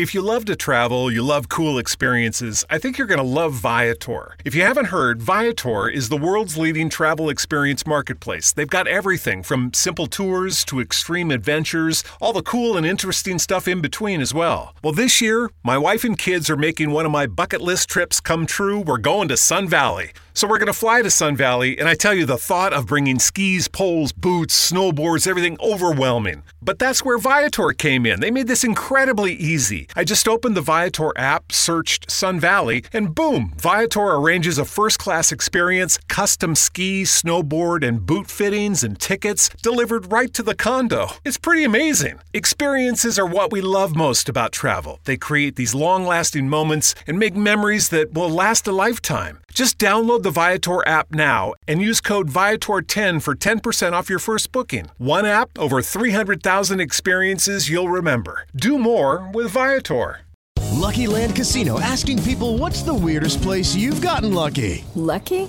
If you love to travel, you love cool experiences, I think you're going to love Viator. If you haven't heard, Viator is the world's leading travel experience marketplace. They've got everything from simple tours to extreme adventures, all the cool and interesting stuff in between as well. Well, this year, my wife and kids are making one of my bucket list trips come true. We're going to Sun Valley. So we're going to fly to Sun Valley, and I tell you, the thought of bringing skis, poles, boots, snowboards, everything overwhelming. But that's where Viator came in. They made this incredibly easy. I just opened the Viator app, searched Sun Valley, and boom, Viator arranges a first class experience, custom ski, snowboard, and boot fittings and tickets delivered right to the condo. It's pretty amazing. Experiences are what we love most about travel. They create these long lasting moments and make memories that will last a lifetime. Just download the Viator app now and use code Viator10 for 10% off your first booking. One app, over 300,000 experiences you'll remember. Do more with Viator. Lucky Land Casino asking people what's the weirdest place you've gotten lucky? Lucky?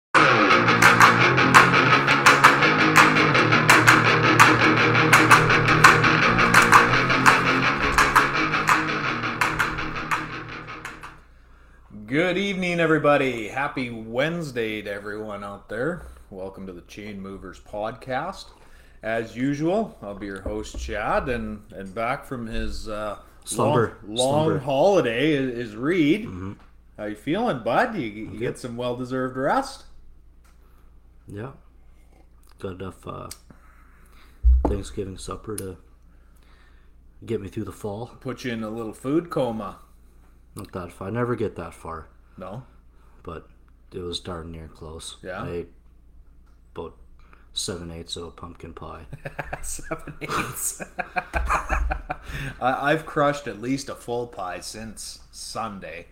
Good evening, everybody. Happy Wednesday to everyone out there. Welcome to the Chain Movers podcast. As usual, I'll be your host, Chad, and and back from his uh, Slumber. long, long Slumber. holiday is, is Reed. How you feeling, bud? You, you get some well deserved rest. Yeah. Got enough uh, Thanksgiving supper to get me through the fall. Put you in a little food coma. Not that far. I never get that far, No, but it was darn near close. Yeah? I ate about seven eighths of a pumpkin pie. seven eighths. I, I've crushed at least a full pie since Sunday.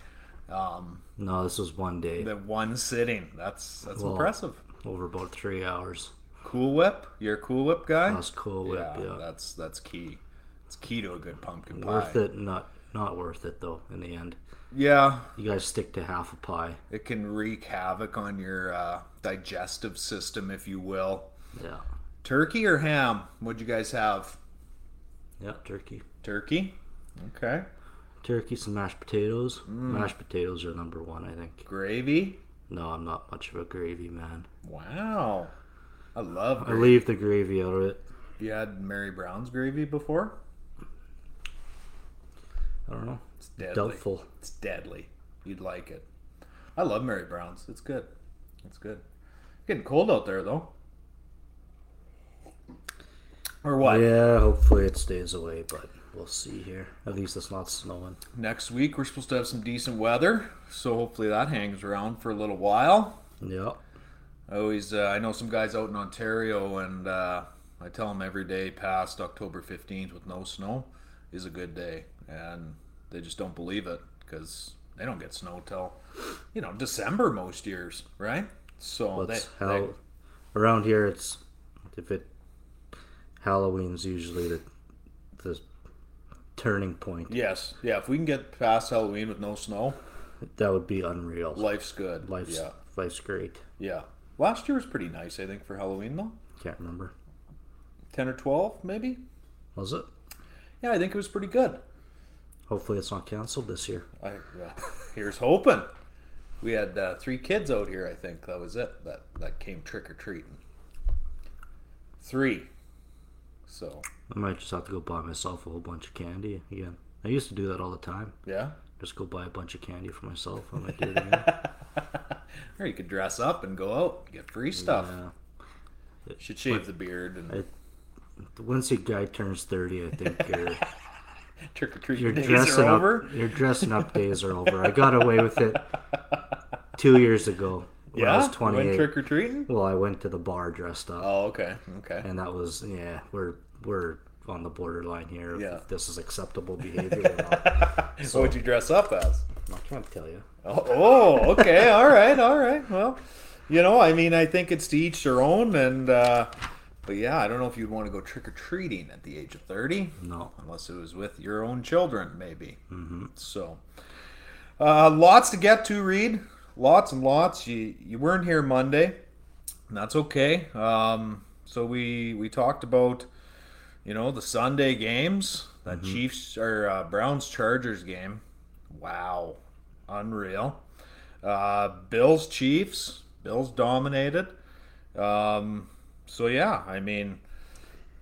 Um, no, this was one day. the one sitting. That's that's Well, impressive. Over about three hours. Cool Whip. You're a Cool Whip guy. That was Cool Whip, yeah. That's that's key. It's key to a good pumpkin pie. Worth it, not not worth it though. In the end, Yeah, you guys stick to half a pie. it can wreak havoc on your uh, digestive system, if you will. Yeah, Turkey or ham? What'd you guys have? yeah. Turkey, Turkey. Okay. turkey, some mashed potatoes. Mm. Mashed potatoes are number one, I think. Gravy. No, I'm not much of a gravy man. Wow. I love. I leave the gravy out of it. You had Mary Brown's gravy before? I don't know. It's deadly. Doubtful. It's deadly. You'd like it. I love Mary Brown's. It's good. It's good. Getting cold out there though. Or what? Yeah, hopefully it stays away, but we'll see here. At least it's not snowing. Next week we're supposed to have some decent weather, so hopefully that hangs around for a little while. Yeah. I always uh, I know some guys out in Ontario, and uh, I tell them every day past October fifteenth with no snow is a good day, and they just don't believe it because they don't get snow till you know December most years, right? So That's they, how they- around here it's if it Halloween's usually the the turning point. yes, yeah. If we can get past Halloween with no snow, That would be unreal. life's good. life's yeah, life's great. yeah. Last year was pretty nice, I think, for Halloween though. Can't remember. Ten or twelve, maybe. Was it? Yeah, I think it was pretty good. Hopefully it's not canceled this year. I, uh, here's hoping. We had uh, three kids out here. I think that was it. That that came trick or treating. Three. So I might just have to go buy myself a whole bunch of candy again. I used to do that all the time. yeah. Just go buy a bunch of candy for myself. I might do it again. Or you could dress up and go out and get free stuff. Yeah. Should shave the beard and I- Once a guy turns thirty, I think trick or Your days dressing are up, over. your dressing up days are over. I got away with it two years ago when I Yeah, was you went trick or treating. Well, I went to the bar dressed up, Oh, okay, okay. and that was yeah. We're we're on the borderline here. If Yeah. this is acceptable behavior or not. So what'd you dress up as? I can't tell you. Oh, oh, okay, all right, all right. Well, you know, I mean, I think it's to each their own, and uh, but yeah, I don't know if you'd want to go trick or treating at the age of thirty. No. unless it was with your own children, maybe. Mm-hmm. So, uh, lots to get to, Reed. Lots and lots. You you weren't here Monday, and that's okay. Um, so we we talked about, you know, the Sunday games, that Chiefs or uh, Browns Chargers game. Wow, unreal. Uh, Bills Chiefs. Bills dominated. Um, so yeah, I mean,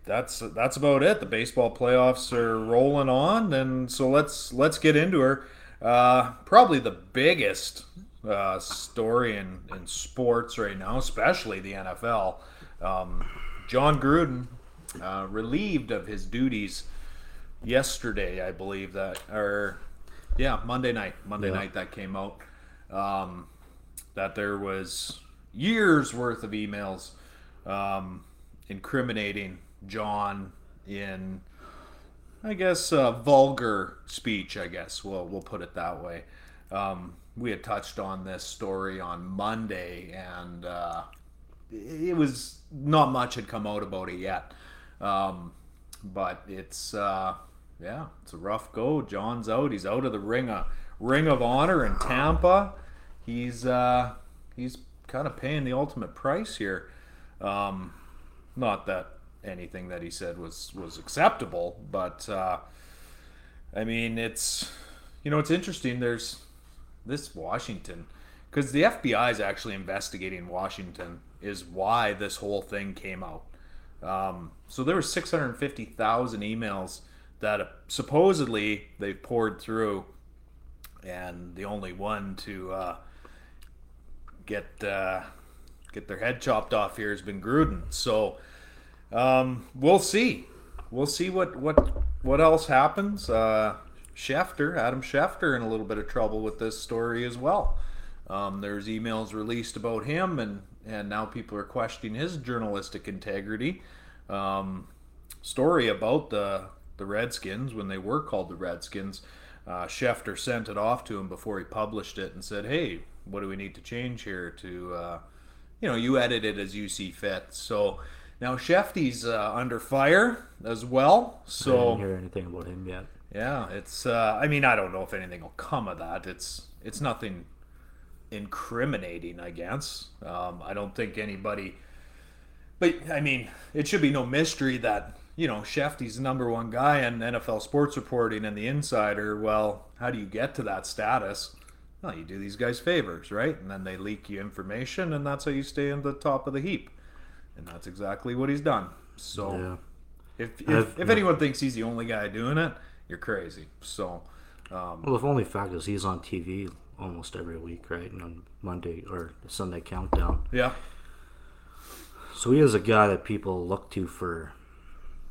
that's that's about it. The baseball playoffs are rolling on, and so let's let's get into her. Uh, probably the biggest uh, story in, in sports right now, especially the NFL. Um, Jon Gruden uh, relieved of his duties yesterday, I believe that, or yeah, Monday night. Monday night that came out. Um, that there was years worth of emails um, incriminating Jon in, I guess, vulgar speech. I guess we'll we'll put it that way. Um, we had touched on this story on Monday, and uh, it was not much had come out about it yet. Um, but it's uh, yeah, it's a rough go. Jon's out. He's out of the ring of ring of honor in Tampa. He's uh, he's kind of paying the ultimate price here. Um, not that anything that he said was was acceptable, but uh, I mean it's you know it's interesting. There's this Washington because the FBI is actually investigating Washington is why this whole thing came out. Um, so there were 650,000 emails that supposedly they poured through, and the only one to uh, get uh, get their head chopped off here has been Gruden. So um, we'll see. We'll see what what what else happens. Uh, Schefter, Adam Schefter, in a little bit of trouble with this story as well. Um, there's emails released about him, and and now people are questioning his journalistic integrity. Um, story about the the Redskins when they were called the Redskins. Uh, Schefter sent it off to him before he published it and said, "Hey, what do we need to change here to, uh, you know, you edit it as you see fit." So now Shefty's uh, under fire as well. So I didn't hear anything about him yet. yeah, it's. Uh, I mean, I don't know if anything will come of that. It's. It's nothing incriminating, I guess. Um, I don't think anybody. But I mean, it should be no mystery that you know Shefty's the number one guy in NFL sports reporting and the Insider. Well, how do you get to that status? Well, you do these guys favors, right? And then they leak you information, and that's how you stay in the top of the heap. And that's exactly what he's done. So. Yeah. If if, if anyone thinks he's the only guy doing it, you're crazy. So, um, Well, the only fact is he's on TV almost every week, right? And on Monday or Sunday Countdown. yeah, So he is a guy that people look to for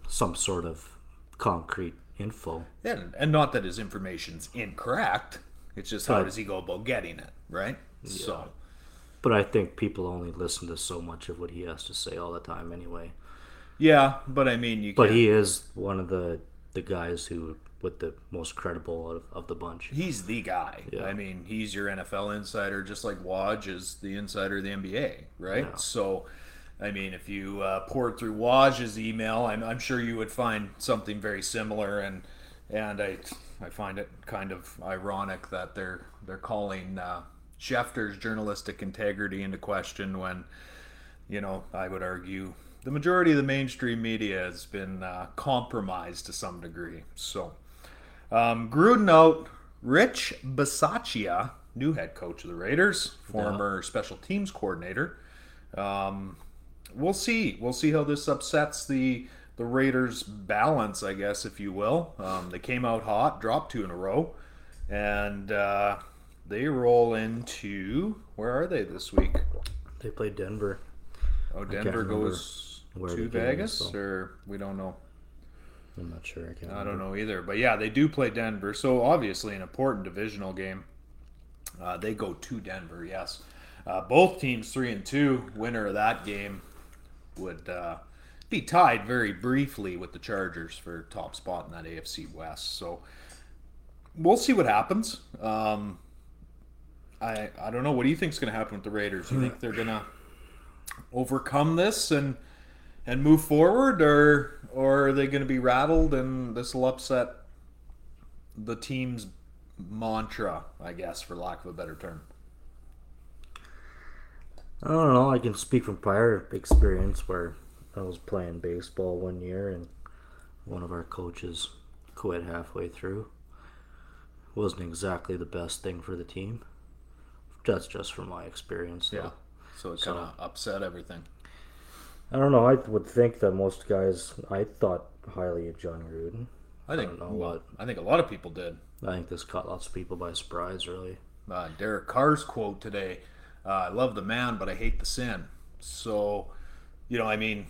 some sort of concrete info. and and not that his information's incorrect. It's just how But- does he go about getting it, right? So, But I think people only listen to so much of what he has to say all the time anyway. yeah, but I mean, you. But he is one of the the guys who with the most credible of, of the bunch. he's the guy. Yeah. I mean, he's your NFL insider, just like Woj is the insider of the NBA, right? Yeah. So, I mean, if you uh, poured through Woj's email, I'm, I'm sure you would find something very similar, and and I I find it kind of ironic that they're they're calling uh, Schefter's journalistic integrity into question when, you know, I would argue the majority of the mainstream media has been uh, compromised to some degree. So. Um, Gruden out Rich Bisaccia, new head coach of the Raiders, former special teams coordinator. Um, we'll see. We'll see how this upsets the the Raiders' balance, I guess, if you will. Um, they came out hot, dropped two in a row, and uh, they roll into where are they this week? They play Denver. Oh, Denver goes where to Vegas, or we don't know. I'm not sure. I can't. I don't know either. But yeah, they do play Denver. So obviously an important divisional game. Uh, they go to Denver, yes. Uh, both teams three and two. Winner of that game would uh, be tied very briefly with the Chargers for top spot in that AFC West. So we'll see what happens. Um, I I don't know. What do you think is going to happen with the Raiders? You think they're going to overcome this and and move forward, or or are they going to be rattled and this will upset the team's mantra? I guess, for lack of a better term. I don't know. I can speak from prior experience where I was playing baseball one year and one of our coaches quit halfway through. Wasn't exactly the best thing for the team. That's just from my experience. Though. Yeah. So it kind of upset everything. I don't know. I would think that most guys. I thought highly of Jon Gruden. I think. don't know well, what- I think a lot of people did. I think this caught lots of people by surprise. Really. uh, Derek Carr's quote today. Uh, I love the man, but I hate the sin. So, you know, I mean,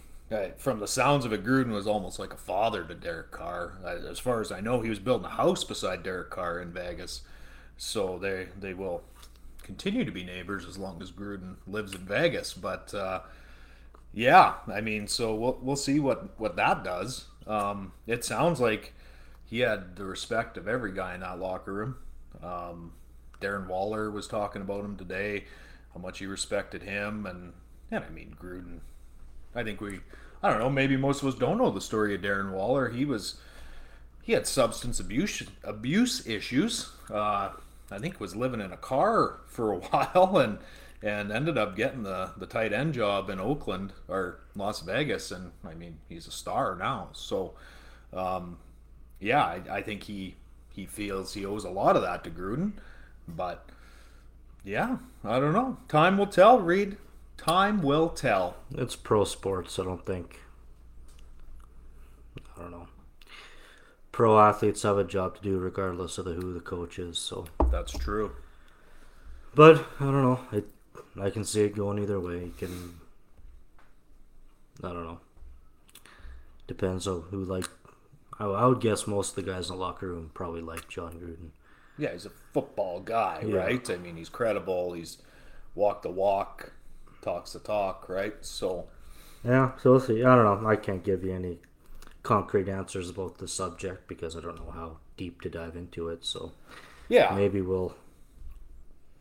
from the sounds of it, Gruden was almost like a father to Derek Carr. As far as I know, he was building a house beside Derek Carr in Vegas. So they they will continue to be neighbors as long as Gruden lives in Vegas. But uh, yeah, I mean, so we'll we'll see what what that does. Um, it sounds like he had the respect of every guy in that locker room. Um, Darren Waller was talking about him today, how much he respected him, and and I mean Gruden. I think we, I don't know, maybe most of us don't know the story of Darren Waller. He was, he had substance abuse abuse issues. Uh, I think was living in a car for a while and and ended up getting the the tight end job in Oakland or Las Vegas, and I mean he's a star now. So, um, yeah, I, I think he he feels he owes a lot of that to Gruden, but yeah, I don't know. Time will tell, Reed. Time will tell. It's pro sports. I don't think. I don't know. Pro athletes have a job to do regardless of the, who the coach is. So, That's true. but I don't know. It, I can see it going either way. You can. I don't know. Depends on who like. I, I would guess most of the guys in the locker room probably like Jon Gruden. Yeah, he's a football guy, Yeah. right? I mean, he's credible. He's walk the walk, talks the talk, right? So Yeah, so we'll see. I don't know. I can't give you any concrete answers about the subject because I don't know how deep to dive into it. So yeah, maybe we'll.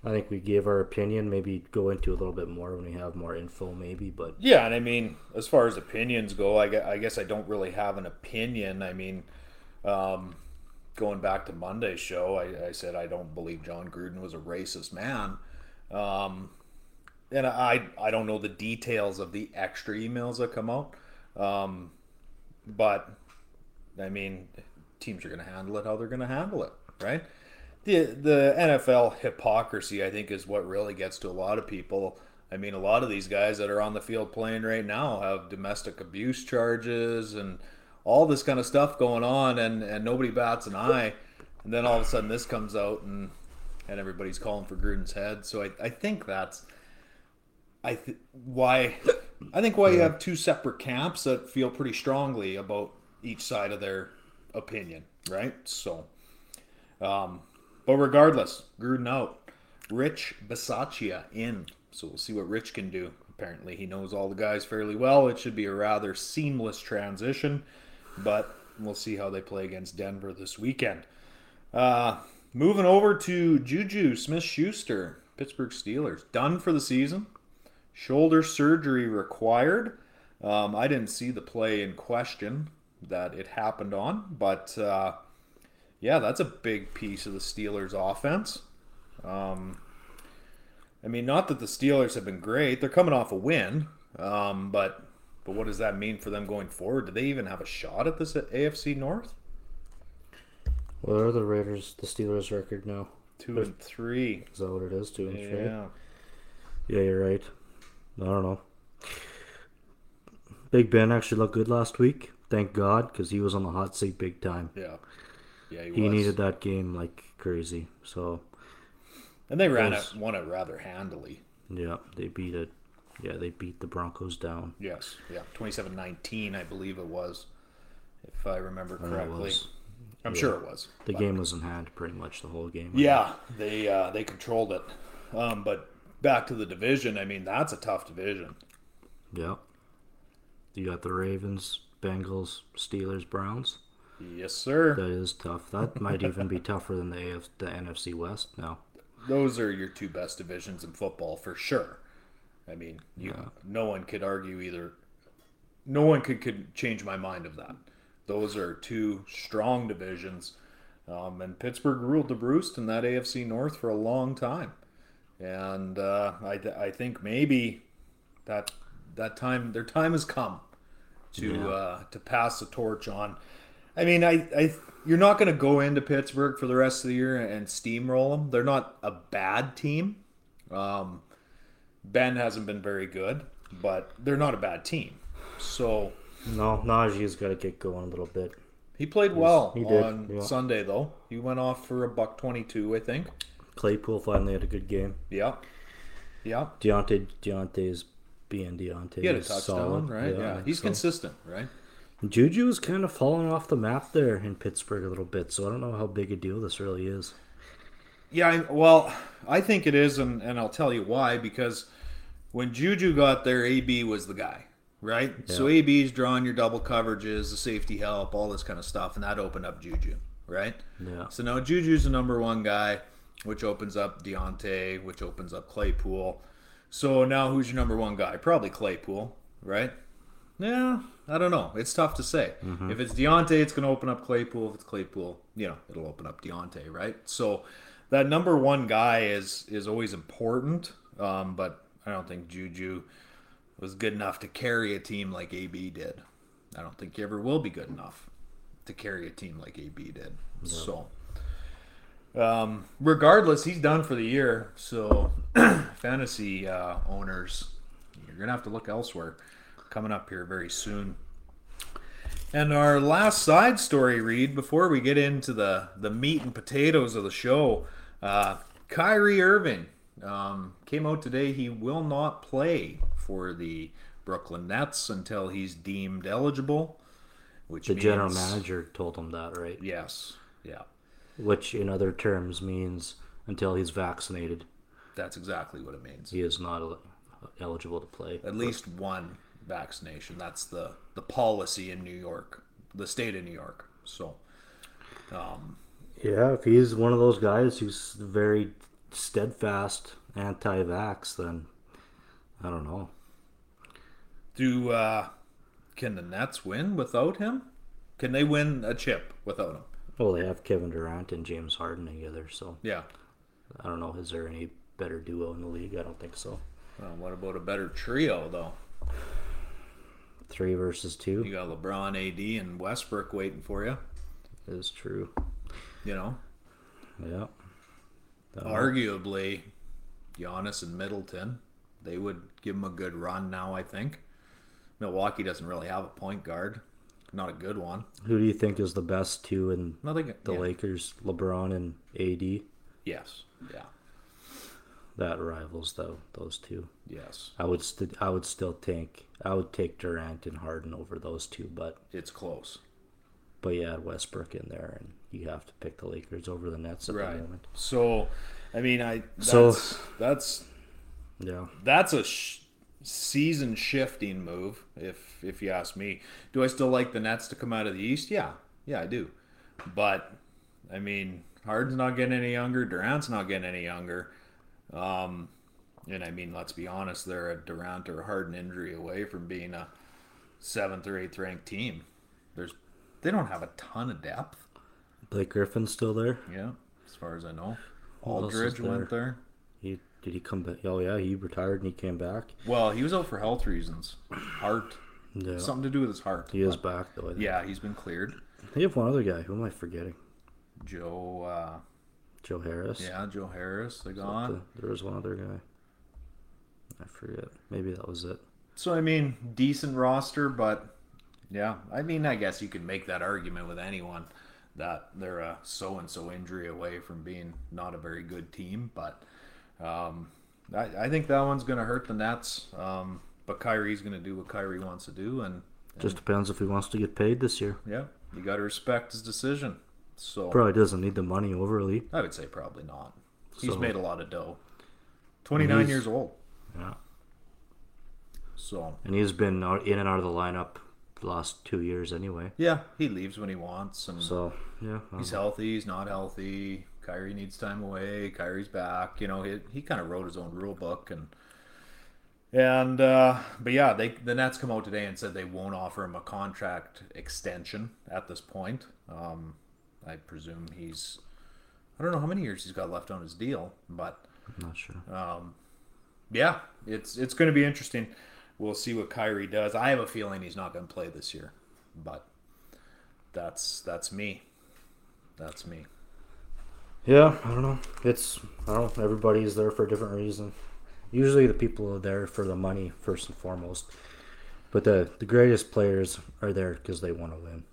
I think we gave our opinion. Maybe go into a little bit more when we have more info. Maybe, but Yeah, and I mean, as far as opinions go, I, gue- I guess I don't really have an opinion. I mean, um, going back to Monday's show, I, I said I don't believe Jon Gruden was a racist man. Um, and I, I don't know the details of the extra emails that come out. Um, but, I mean, teams are going to handle it how they're going to handle it, right? the the NFL hypocrisy, I think, is what really gets to a lot of people. I mean, a lot of these guys that are on the field playing right now have domestic abuse charges and all this kind of stuff going on, and, and nobody bats an eye. And then all of a sudden, this comes out, and and everybody's calling for Gruden's head. So I, I think that's I th- why I think why you have two separate camps that feel pretty strongly about each side of their opinion, right? So. Um, but regardless, Gruden out. Rich Bisaccia in. So we'll see what Rich can do. Apparently, he knows all the guys fairly well. It should be a rather seamless transition, but we'll see how they play against Denver this weekend. Uh, moving over to Juju Smith Schuster, Pittsburgh Steelers. Done for the season. Shoulder surgery required. Um, I didn't see the play in question that it happened on, but. Uh, yeah, that's a big piece of the Steelers' offense. Um, I mean, not that the Steelers have been great; they're coming off a win, um, but but what does that mean for them going forward? Do they even have a shot at this AFC North? what are the Raiders, the Steelers' record now? Two and three. Is that what it is? Two and three. Yeah, Yeah, you're right. I don't know. Big Ben actually looked good last week. Thank God, because he was on the hot seat big time. yeah, yeah. He, He needed that game like crazy. So and they ran was- it, won it rather handily. yeah, they beat it. Yeah, they beat the Broncos down. Yes, yeah, 27-19, I believe it was, if I remember correctly. I'm Yeah. sure it was. The but- game was in hand pretty much the whole game. Yeah, they uh, they controlled it. Um, but back to the division. I mean, that's a tough division. Yeah. You got the Ravens, Bengals, Steelers, Browns. Yes, sir. That is tough. That might even be tougher than the AF, the NFC West now. those are your two best divisions in football for sure. I mean, you, no one could argue either. No one could, could change my mind of that. Those are two strong divisions, um, and Pittsburgh ruled the roost in that AFC North for a long time, and uh, I, I think maybe that that time their time has come to uh, to pass the torch on. I mean, I, I you're not going to go into Pittsburgh for the rest of the year and steamroll them. They're not a bad team. Um, ben hasn't been very good, but they're not a bad team. So No, Najee's got to get going a little bit. he played well he did, on yeah. Sunday, though. He went off for a buck twenty-two, I think. Claypool finally had a good game. Yeah, yeah. Diontae, Diontae's being Diontae. He had a touchdown, solid. right? Yeah, he's so- consistent, right? Juju is kind of falling off the map there in Pittsburgh a little bit, so I don't know how big a deal this really is. Yeah, I, well, I think it is, and, and I'll tell you why. Because when Juju got there, AB was the guy, right? So AB's drawing your double coverages, the safety help, all this kind of stuff, and that opened up Juju, right? Yeah. So now Juju's the number one guy, which opens up Diontae, which opens up Claypool. So now who's your number one guy? Probably Claypool, right? Yeah, I don't know. It's tough to say. If it's Diontae, it's going to open up Claypool. If it's Claypool, you know, it'll open up Diontae, right? So that number one guy is is always important, um, but I don't think Juju was good enough to carry a team like AB did. I don't think he ever will be good enough to carry a team like AB did. So, um, regardless, he's done for the year. So, fantasy uh, owners, you're gonna have to look elsewhere. Coming up here very soon. And our last side story read before we get into the the meat and potatoes of the show, uh, Kyrie Irving um, came out today. He will not play for the Brooklyn Nets until he's deemed eligible. Which The general manager told him that, right? Yes, yeah, Which, in other terms, means until he's vaccinated, that's exactly what it means. he is not el- eligible to play. At least one vaccination. That's the the policy in New York, the state of New York. So, um, Yeah, if he's one of those guys who's very steadfast anti-vax, then I don't know. do uh, can the Nets win without him? Can they win a chip without him? Well, they have Kevin Durant and James Harden together, so Yeah. I don't know. Is there any better duo in the league? I don't think so. Well, what about a better trio though? Three versus two. You got LeBron, AD, and Westbrook waiting for you. is true. You know, Yeah. arguably, Giannis and Middleton, they would give him a good run now. I think Milwaukee doesn't really have a point guard, not a good one. Who do you think is the best two in Nothing. the yeah. Lakers? LeBron and AD. Yes. Yeah. That rivals though those two. Yes. I would st- I would still take I would take Durant and Harden over those two, but It's close. but yeah, Westbrook in there, and you have to pick the Lakers over the Nets at the moment. So, I mean, I that's So- that's Yeah, that's a sh- season shifting move if if you ask me. Do i still like the nets to come out of the east? Yeah. Yeah i do. But i mean harden's not getting any younger. Durant's not getting any younger. Um and i mean let's be honest they're a durant or a harden injury away from being a seventh or eighth ranked team. There's they don't have a ton of depth. Blake Griffin's still there. yeah as far as i know. Aldridge went there. He did he come back? Oh yeah, he retired and he came back. well he was out for health reasons heart Yeah, something to do with his heart he is back though. Yeah, he's been cleared. They have one other guy. Who am I forgetting? Joe, uh, Joe Harris. yeah, Joe Harris, they The- gone. there was one other guy. I forget. Maybe that was it. So I mean, decent roster, but yeah, I mean, I guess you could make that argument with anyone that they're a so and so injury away from being not a very good team. But um, I, I think that one's going to hurt the Nets. Um, but Kyrie's going to do what Kyrie wants to do, and Just depends if he wants to get paid this year. yeah, you got to respect his decision. So Probably doesn't need the money overly. I would say probably not. He's So- made a lot of dough. Twenty nine years old. Yeah. So And he's been in and out of the lineup the last two years anyway. yeah, he leaves when he wants, and So yeah, he's um, healthy. He's not healthy. Kyrie needs time away. Kyrie's back. You know, he, he kind of wrote his own rule book and and uh, but yeah, they the Nets come out today and said they won't offer him a contract extension at this point. Um, I presume he's I don't know how many years he's got left on his deal, but I'm not sure. yeah, it's it's going to be interesting. We'll see what Kyrie does. I have a feeling he's not going to play this year, but that's that's me. That's me. Yeah, I don't know. It's I don't know. Everybody's there for a different reason. Usually, the people are there for the money first and foremost. But the the greatest players are there because they want to win.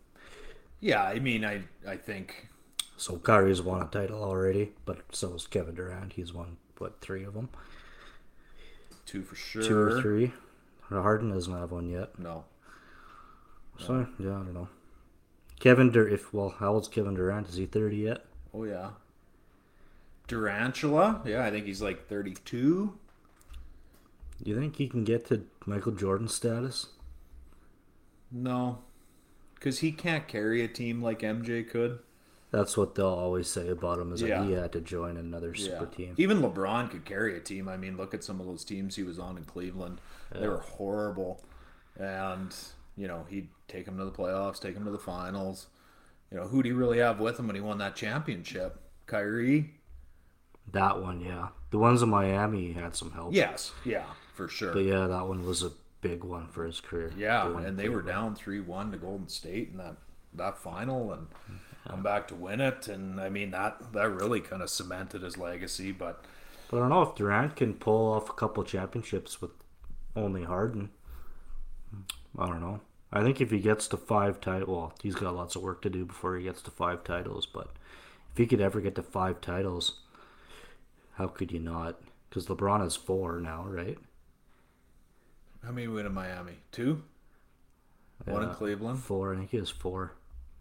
Yeah, I mean, I I think So Kyrie's won a title already, but so is Kevin Durant. He's won what three of them, two for sure. two or three. Harden doesn't have one yet. No, So yeah, I don't know. Kevin Dur if well, how old's Kevin Durant? Is he thirty yet? oh yeah. Durantula, yeah, I think he's like thirty-two. Do you think he can get to Michael Jordan status? No, because he can't carry a team like MJ could. That's what they'll always say about him is Yeah. that he had to join another super team. Even LeBron could carry a team. I mean, look at some of those teams he was on in Cleveland. They were horrible. And, you know, he'd take them to the playoffs, take them to the finals. You know, who'd he really have with him when he won that championship? Kyrie? That one, yeah. The ones in Miami had some help. Yes. Yeah, for sure. But yeah, that one was a big one for his career. Yeah, The and they were down three one to Golden State in that that final, and come back to win it. And I mean that that really kind of cemented his legacy. But But I don't know if Durant can pull off a couple championships with only Harden. I don't know. I think if he gets to five titles, well, he's got lots of work to do before he gets to five titles. But if he could ever get to five titles, how could you not? Because LeBron is four now, right? how many win in Miami? Two, one in Cleveland, Four. I think he has four.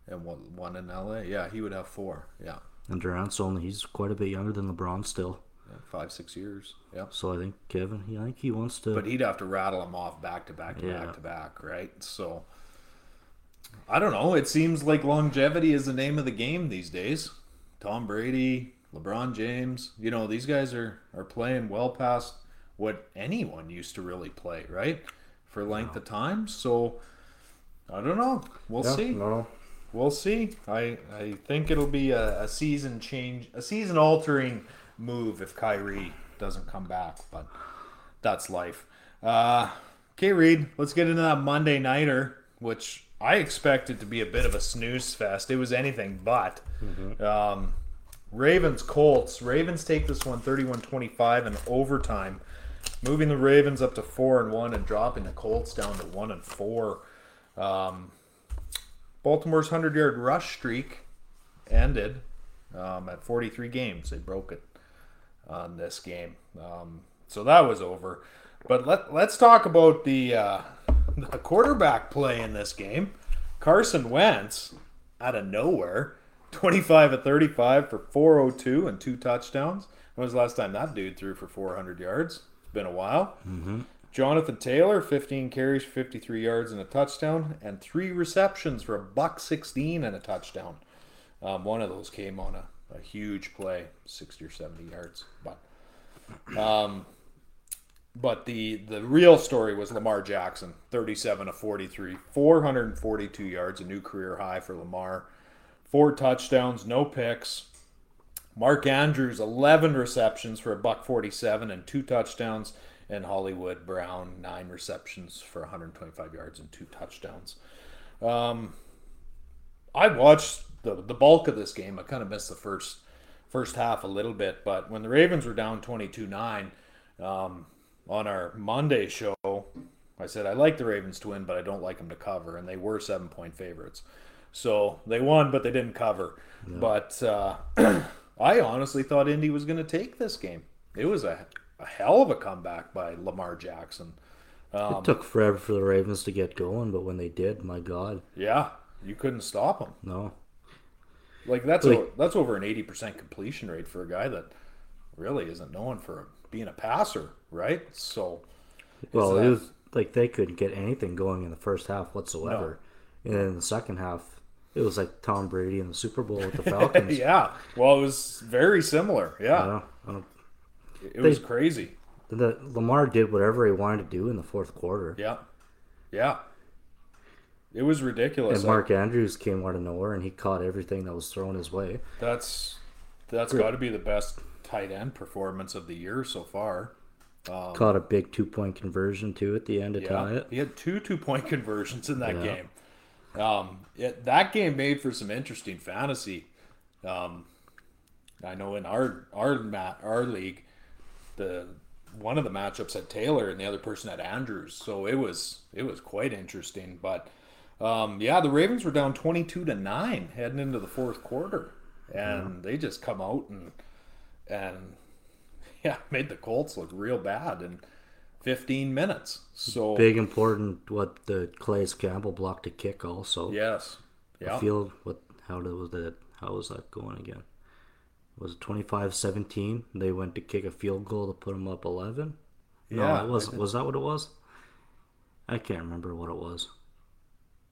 and one one in L.A. Yeah, he would have four. Yeah, And Durant's only he's quite a bit younger than LeBron still. yeah five six years. Yeah, So I think Kevin, he, I think he wants to. but he'd have to rattle them off back to back to Yeah. back to back, right? So. I don't know. It seems like longevity is the name of the game these days. Tom Brady, LeBron James, you know, these guys are, are playing well past what anyone used to really play, right? For length of time. So I don't know. We'll Yeah, see. No, We'll see. I, I think it'll be a, a season change, a season altering move if Kyrie doesn't come back, but that's life. Uh, okay, Reed, let's get into that Monday Nighter, which I expected to be a bit of a snooze fest. It was anything but. Um, Ravens Colts. Ravens take this one 31-25 in overtime, moving the Ravens up to 4 and 1 and dropping the Colts down to 1 and 4. Um, Baltimore's 100-yard rush streak ended um, at 43 games. They broke it on this game. Um, so that was over. But let, let's talk about the, uh, the quarterback play in this game. Carson Wentz, out of nowhere, 25 at 35 for 402 and two touchdowns. When was the last time that dude threw for 400 yards? It's been a while. Mm-hmm. Jonathan Taylor, 15 carries, 53 yards and a touchdown, and three receptions for a buck 16 and a touchdown. Um, one of those came on a, a huge play, 60 or 70 yards. But um, but the the real story was Lamar Jackson, 37 of 43, 442 yards, a new career high for Lamar. Four touchdowns, no picks. Mark Andrews, 11 receptions for a buck 47 and two touchdowns. And Hollywood Brown, nine receptions for 125 yards and two touchdowns. Um, I watched the the bulk of this game. I kind of missed the first first half a little bit, but when the Ravens were down 22-9 um, on our Monday show, I said I like the Ravens to win, but I don't like them to cover, and they were seven point favorites. So they won, but they didn't cover. But uh, I honestly thought Indy was going to take this game. It was a, a hell of a comeback by Lamar Jackson. Um, it took forever for the Ravens to get going, but when they did, my God, Yeah, you couldn't stop them. no. Like that's Like- o that's over an eighty percent completion rate for a guy that really isn't known for being a passer, right? So, Well, that- it was like they couldn't get anything going in the first half whatsoever, and then in the second half, It was like Tom Brady in the Super Bowl with the Falcons. yeah. Well, it was very similar. I Yeah. don't- I don't- It was crazy. the, Lamar did whatever he wanted to do in the fourth quarter. Yeah. Yeah. It was ridiculous. And Mark Andrews came out of nowhere and he caught everything that was thrown his way. That's that's got to be the best tight end performance of the year so far. Um, caught a big two point conversion too at the end to tie Yeah, it. he had two two point conversions in that Yeah. game. Um, it, that game made for some interesting fantasy. Um, I know in our our mat, our league, the one of the matchups had Taylor and the other person had Andrews, so it was it was quite interesting. But um, yeah, the Ravens were down twenty two to nine heading into the fourth quarter, and yeah. they just come out and and yeah made the Colts look real bad and 15 minutes. So big important what the Calais Campbell blocked a kick also. Yes. Yeah. Field what how did was that how was that going again? Was it 25-17? They went to kick a field goal to put them up 11. Yeah, no, it was was that what it was? I can't remember what it was.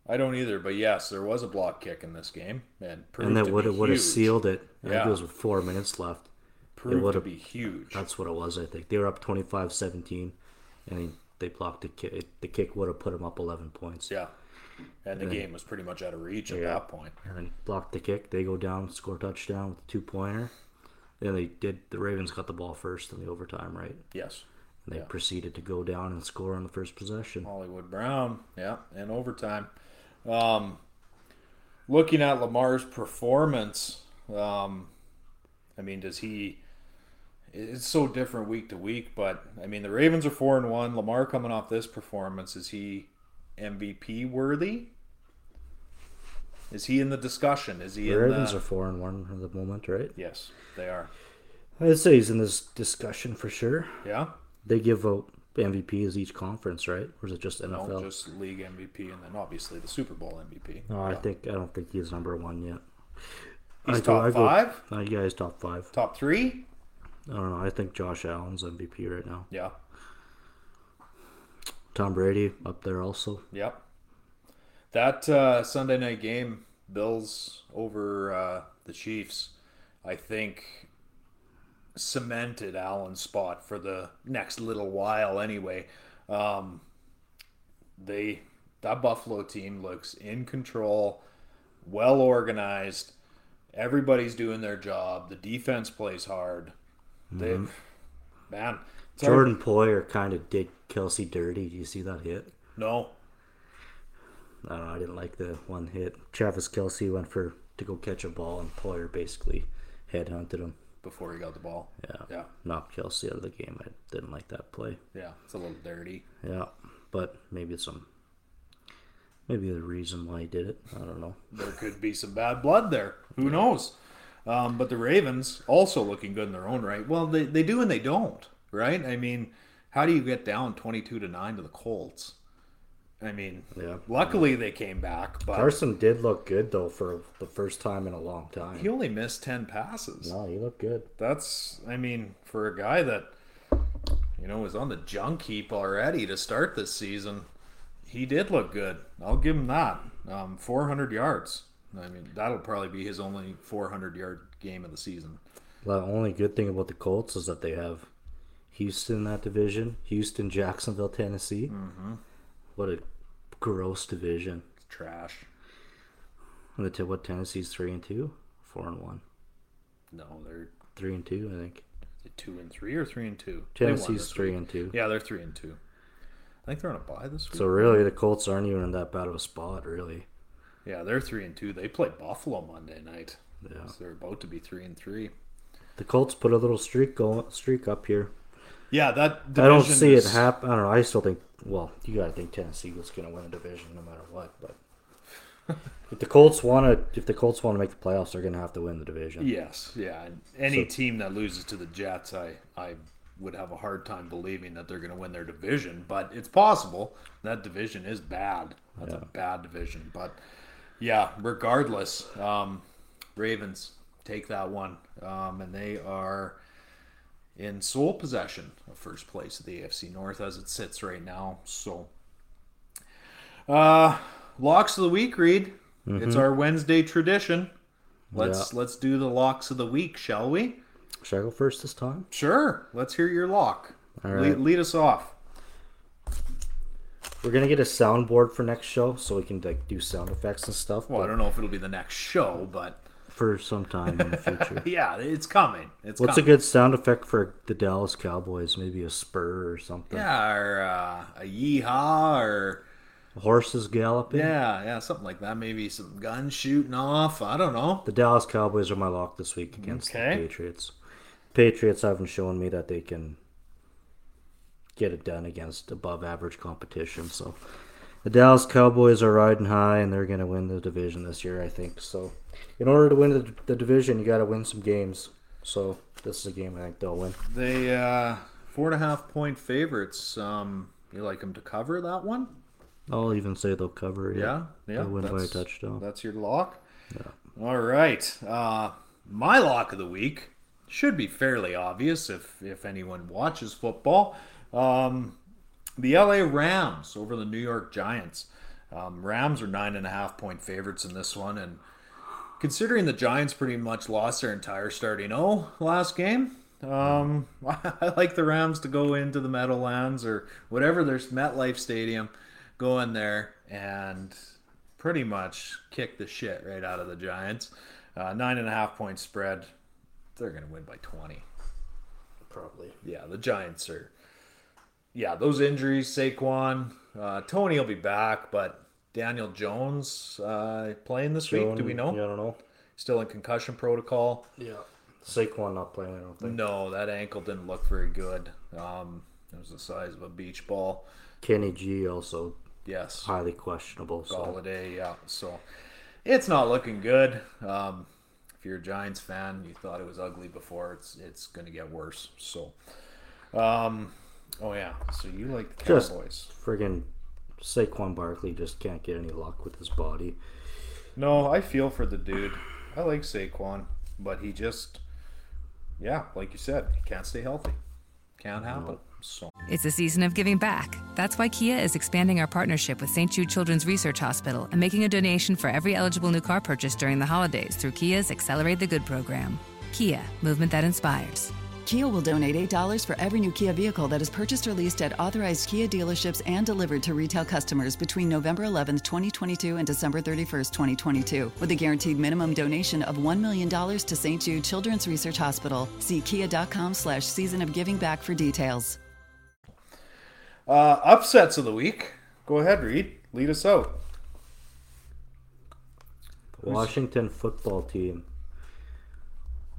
I don't either, but yes, there was a block kick in this game, and and that would would have sealed it. I yeah. it was with four minutes left. Proved it would have be huge. That's what it was. I think they were up 25-17 and they blocked the kick. The kick would have put them up 11 points. Yeah, and the game was pretty much out of reach at Yeah. that point. and then blocked the kick. They go down, score touchdown with a two pointer. Then they did. The Ravens got the ball first in the overtime, right? Yes, And they Yeah. proceeded to go down and score on the first possession. Hollywood Brown. Yeah, in overtime. Um, looking at Lamar's performance, um, I mean, does he? It's so different week to week, but I mean, the Ravens are four and one. Lamar coming off this performance, is he MVP worthy? Is he in the discussion? Is he The in Ravens the? are four and one at the moment, right? Yes, they are. I'd say he's in this discussion for sure. Yeah. They give out MVPs each conference, right? Or is it just NFL? No, just league MVP, and then obviously the Super Bowl MVP. No, I think I don't think he's number one yet. He's I go- top go- five, Uh, yeah, he's top five. top three. I don't know. I think Josh Allen's MVP right now. Yeah. Tom Brady up there also. Yep. That uh, Sunday night game, Bills over uh, the Chiefs, I think cemented Allen's spot for the next little while. Anyway, um, they that Buffalo team looks in control, well organized. Everybody's doing their job. The defense plays hard. They, mm-hmm. man, it's hard- Jordan Poyer kind of did Kelce dirty. Do you see that hit? No, I don't know. I didn't like the one hit. Travis Kelce went for to go catch a ball, and Poyer basically headhunted him. before he got the ball. Yeah, Yeah. knocked Kelce out of the game. I didn't like that play. Yeah, it's a little dirty. Yeah, but maybe it's some, maybe the reason why he did it. I don't know. There could be some bad blood there. Who knows? Um, but the Ravens also looking good in their own right. Well, they, they do and they don't, right? I mean, how do you get down 22 to 9 to the Colts? I mean, Yeah. luckily they came back, but Carson did look good though for the first time in a long time. he only missed 10 passes. No, he looked good. That's, I mean, for a guy that, you know, was on the junk heap already to start this season, he did look good. I'll give him that. Um, 400 yards. I mean, that'll probably be his only 400 yard game of the season. The only good thing about the Colts is that they have Houston in that division. Houston, Jacksonville, Tennessee. Mm-hmm. What a gross division. It's trash. And the what Tennessee's three and two, four and one, No, they're three and two. I think two and three or three and two. Tennessee's this three and two. Yeah, they're three and two. I think they're on a bye this week. So really, the Colts aren't even in that bad of a spot. Really, yeah, they're three and two. They play Buffalo Monday night. Yeah. So they're about to be three and three. the Colts put a little streak going, streak up here. Yeah, that I don't see is- it happen. I don't know. I still think. Well, you gotta think Tennessee was gonna win a division no matter what. But if the Colts want to, if the Colts want to make the playoffs, they're gonna have to win the division. Yes, yeah. And any So- team that loses to the Jets, I, I would have a hard time believing that they're going to win their division. But it's possible. That division is bad. That's a bad division. But yeah, regardless, um, Ravens take that one, um, and they are in sole possession of first place of the AFC North as it sits right now. So, uh, locks of the week, Reed. It's our Wednesday tradition. Let's let's do the locks of the week, shall we? Should I go first this time? Sure. Let's hear your lock. All right. lead us off. We're gonna get a soundboard for next show, so we can like do sound effects and stuff. Well, I don't know if it'll be the next show, but for some time in the future. yeah, it's coming. It's What's a good sound effect for the Dallas Cowboys? Maybe a spur or something. Yeah, or uh, a yeehaw, or Horses galloping. yeah, yeah, something like that. Maybe some guns shooting off. I don't know. The Dallas Cowboys are my lock this week against Okay. the Patriots. Patriots haven't shown me that they can get it done against above average competition. So the Dallas Cowboys are riding high and they're going to win the division this year, I think. So in order to win the, the division, you got to win some games. So this is a game I think they'll win. They uh, four and a half point favorites. Um, you like them to cover that one? I'll even say they'll cover. Yeah, yeah. They'll win by a that's- touchdown. That's your lock. Yeah. All right. Uh, my lock of the week should be fairly obvious if if anyone watches football. Um, the LA Rams over the New York Giants. Um, Rams are nine and a half point favorites in this one, and considering the Giants pretty much lost their entire starting O last game, um, I like the Rams to go into the Meadowlands or whatever there's MetLife Stadium, go in there and pretty much kick the shit right out of the Giants. Uh, nine and a half point spread. They're gonna win by twenty. Probably. Yeah, the Giants are. Yeah, those injuries, Saquon, uh, Tony will be back, but Daniel Jones uh, playing this week. Do we know? Yeah, I don't know. Still in concussion protocol. Yeah. Saquon not playing, I don't think. No, that ankle didn't look very good. Um, it was the size of a beach ball. Kenny G also Yes, highly questionable. So holiday. Yeah, so it's not looking good. Um, if you're a Giants fan, you thought it was ugly before. It's it's going to get worse. So, um, oh yeah. So you like the Just- Cowboys? friggin' Saquon Barkley just can't get any luck with his body. No, I feel for the dude. I like Saquon, but he just, yeah, like you said, he can't stay healthy. Can't happen. So It's a season of giving back. That's why Kia is expanding our partnership with St. Jude Children's Research Hospital and making a donation for every eligible new car purchase during the holidays through Kia's Accelerate the Good program. Kia, movement that inspires. Kia will donate $8 for every new Kia vehicle that is purchased or leased at authorized Kia dealerships and delivered to retail customers between November 11, 2022 and December 31st, 2022, with a guaranteed minimum donation of $1 million to St. Jude Children's Research Hospital. See kia.com slash season of giving back for details. uh, upsets of the week. Go ahead, Reed. Lead us out. Washington football team.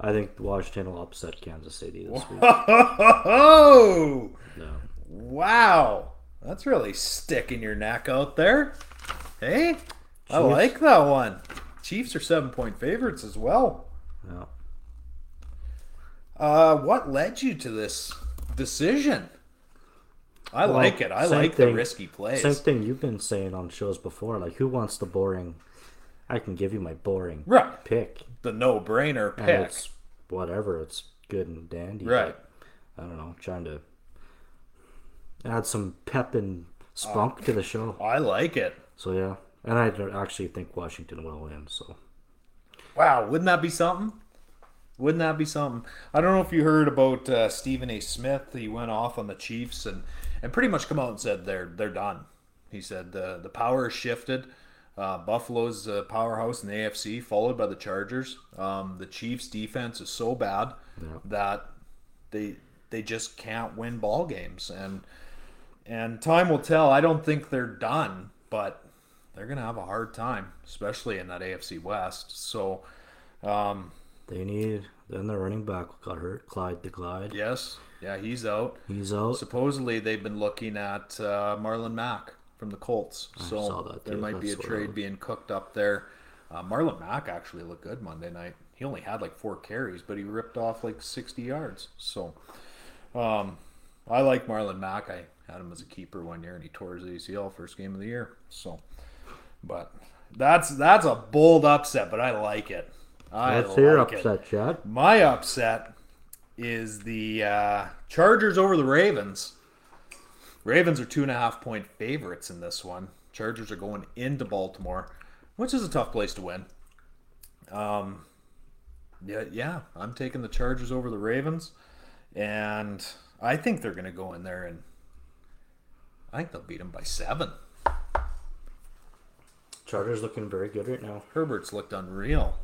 I think Washington will upset Kansas City this week. Oh, No. wow. That's really sticking your neck out there. Hey, I like that one. Chiefs are seven point favorites as well. No. Uh, what led you to this decision? I Well, like it. I like the risky plays. Same thing you've been saying on shows before. Like, who wants the boring? I can give you my boring Right. pick. The no-brainer And pick. it's whatever. It's good and dandy. Right. I don't know. Trying to add some pep and spunk to the show. I like it. So yeah, and I don't actually think Washington will win. So Wow, wouldn't that be something? Wouldn't that be something? I don't know if you heard about uh, Stephen A. Smith. He went off on the Chiefs and, and pretty much come out and said they're they're done. He said the the power has shifted. Uh, Buffalo's a powerhouse in the AFC, followed by the Chargers. Um, the Chiefs' defense is so bad that they they just can't win ball games, and and time will tell. I don't think they're done, but they're gonna have a hard time, especially in that AFC West. So. Um, they need. Then the running back got hurt. Clyde the Glide. Yes, yeah, he's out. He's out. Supposedly, they've been looking at uh, Marlon Mack from the Colts, so that there might be a That's trade being cooked up there. Uh, Marlon Mack actually looked good Monday night. He only had like four carries, but he ripped off like 60 yards. So, um, I like Marlon Mack. I had him as a keeper one year, and he tore his ACL first game of the year. So, but that's that's a bold upset, but I like it. I Let's hear like it. upset, Chad. My upset is the uh, Chargers over the Ravens. Ravens are two and a half point favorites in this one. Chargers are going into Baltimore. which is a tough place to win. Um, yeah, yeah, I'm taking the Chargers over the Ravens, and I think they're going to go in there and I think they'll beat them by seven. Chargers looking very good right now. Herbert's looked unreal.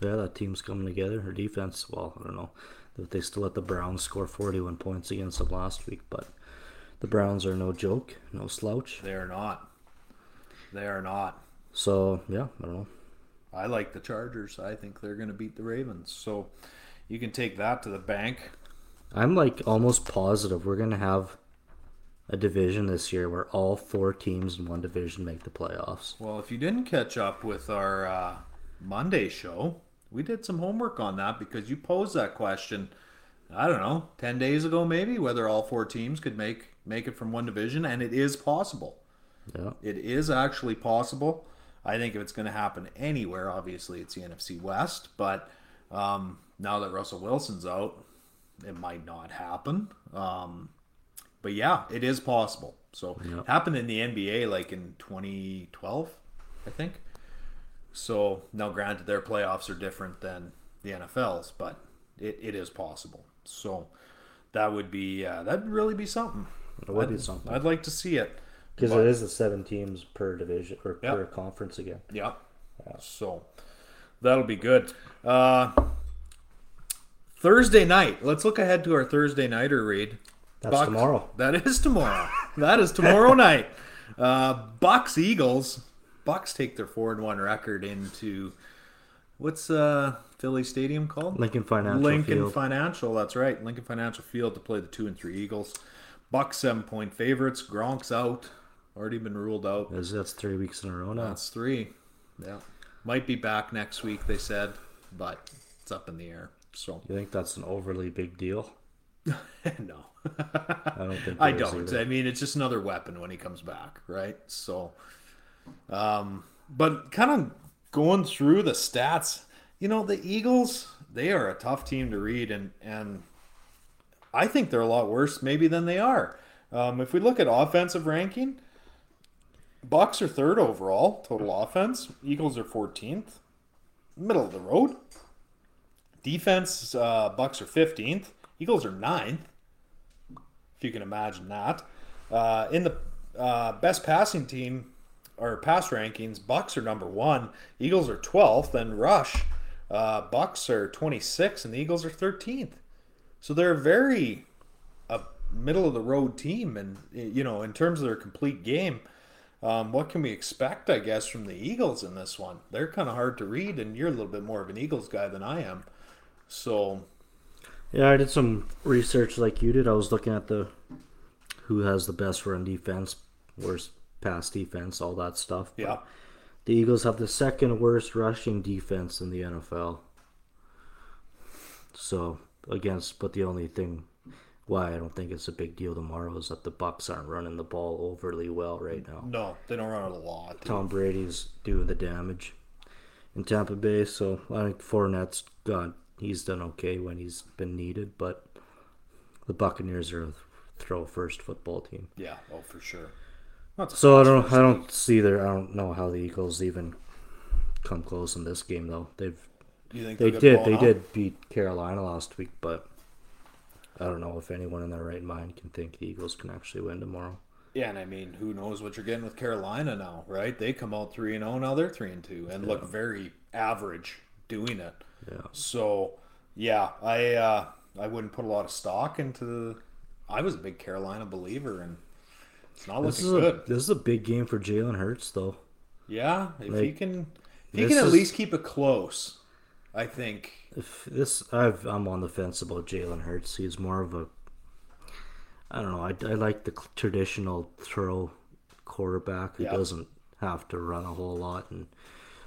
Yeah, that team's coming together. Her defense, well, I don't know. They still let the Browns score 41 points against them last week, but the Browns are no joke, no slouch. They are not. They are not. So, yeah, I don't know. I like the Chargers. I think they're going to beat the Ravens. So you can take that to the bank. I'm like almost positive we're going to have a division this year where all four teams in one division make the playoffs. Well, if you didn't catch up with our uh, Monday show, we did some homework on that because you posed that question. I don't know, ten days ago maybe, whether all four teams could make make it from one division, and it is possible. Yeah, it is actually possible. I think if it's going to happen anywhere, obviously it's the NFC West. But um, now that Russell Wilson's out, it might not happen. Um, but yeah, it is possible. So Yep. happened in the NBA like in 2012, I think. So now, granted, their playoffs are different than the NFL's, but it, it is possible. So that would be uh, that'd really be something. It would be I'd- something. I'd like to see it because it is the seven teams per division or Yep. per conference again. Yeah. So that'll be good. Uh, Thursday night. Let's look ahead to our Thursday nighter Reed. That's tomorrow. That is tomorrow. that is tomorrow night. Uh, Bucs Eagles. Bucs take their four and one record into what's uh Philly Stadium called? Lincoln Financial Lincoln Field. Financial. That's right. Lincoln Financial Field to play the two and three Eagles. Bucs seven point favorites. Gronk's out. Already been ruled out. That's, that's three weeks in a row now. That's three. Yeah. Might be back next week, they said, but it's up in the air. So You think that's an overly big deal? no. I don't think I don't. either. I mean it's just another weapon when he comes back, right? So um but kind of going through the stats, you know, the Eagles, they are a tough team to read and and I think they're a lot worse maybe than they are. Um, if we look at offensive ranking, Bucs are third overall total offense. Eagles are 14th, middle of the road. Defense, uh, Bucs are 15th. Eagles are 9th, if you can imagine that. Uh, in the uh, best passing team or pass rankings, Bucs are number one. Eagles are 12th, and rush. Uh, Bucs are 26th, and the Eagles are 13th. So they're a very a middle of the road team, and you know, in terms of their complete game, um, what can we expect? I guess from the Eagles in this one, they're kind of hard to read, and you're a little bit more of an Eagles guy than I am. So Yeah, I did some research like you did. I was looking at the who has the best run defense, worst pass defense, all that stuff. But Yeah. The Eagles have the second worst rushing defense in the NFL. So against, but the only thing why I don't think it's a big deal tomorrow is that the Bucs aren't running the ball overly well right now. no, they don't run it a lot. Tom Brady's doing the damage in Tampa Bay, so I think Fournette's gone. He's done okay when he's been needed, but the Buccaneers are a throw first football team. Yeah, oh for sure. So I don't I don't see their I don't know how the Eagles even come close in this game though. They've You think they did they did beat Carolina last week, but I don't know if anyone in their right mind can think the Eagles can actually win tomorrow. Yeah, and I mean, who knows what you're getting with Carolina now, right? They come out three and zero now. They're three and two and look very average doing it. Yeah. So yeah, I uh, I wouldn't put a lot of stock into. I was a big Carolina believer, and it's not This looking is a good. this is a big game for Jalen Hurts though. Yeah, if Like, he can, if he can at is- least keep it close, I think. If this I've I'm on the fence about Jalen Hurts. He's more of a I don't know. I, I like the traditional throw quarterback who Yeah. doesn't have to run a whole lot, and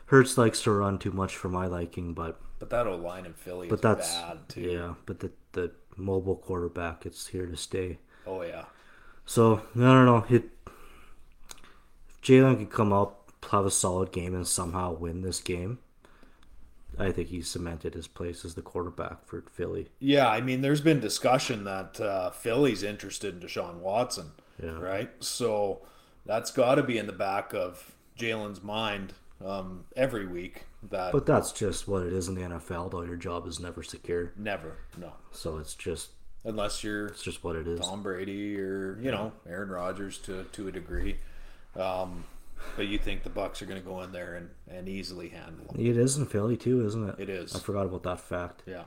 Hurts likes to run too much for my liking. But But that O line in Philly but is that's bad too. yeah. But the the mobile quarterback, it's here to stay. Oh yeah. So I don't know. It, if Jalen could come up, have a solid game, and somehow win this game, I think he cemented his place as the quarterback for Philly. Yeah, I mean, there's been discussion that uh, Philly's interested in Deshaun Watson, Yeah. right? So that's got to be in the back of Jalen's mind um, every week that But that's just what it is in the NFL, though. Your job is never secure, never no so it's just unless you're it's just what it is. Tom Brady or you know Aaron Rodgers to to a degree. Um, but you think the Bucs are going to go in there and, and easily handle them? It is in Philly too, isn't it? It is. I forgot about that fact. Yeah.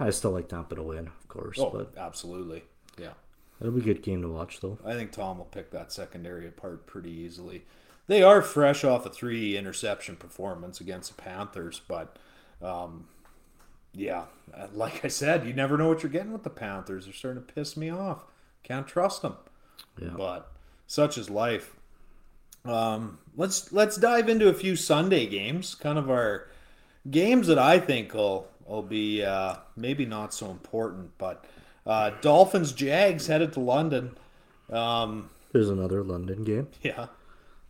I still like Tampa to win, of course, Oh, but absolutely. Yeah. it'll be a good game to watch, though. I think Tom will pick that secondary apart pretty easily. They are fresh off a three interception performance against the Panthers, but um, yeah, like I said, you never know what you're getting with the Panthers. They're starting to piss me off. Can't trust them. Yeah. But such is life. Um, let's let's dive into a few Sunday games, kind of our games that I think will will be uh, maybe not so important, but uh, Dolphins Jags headed to London. Um, There's another London game. yeah,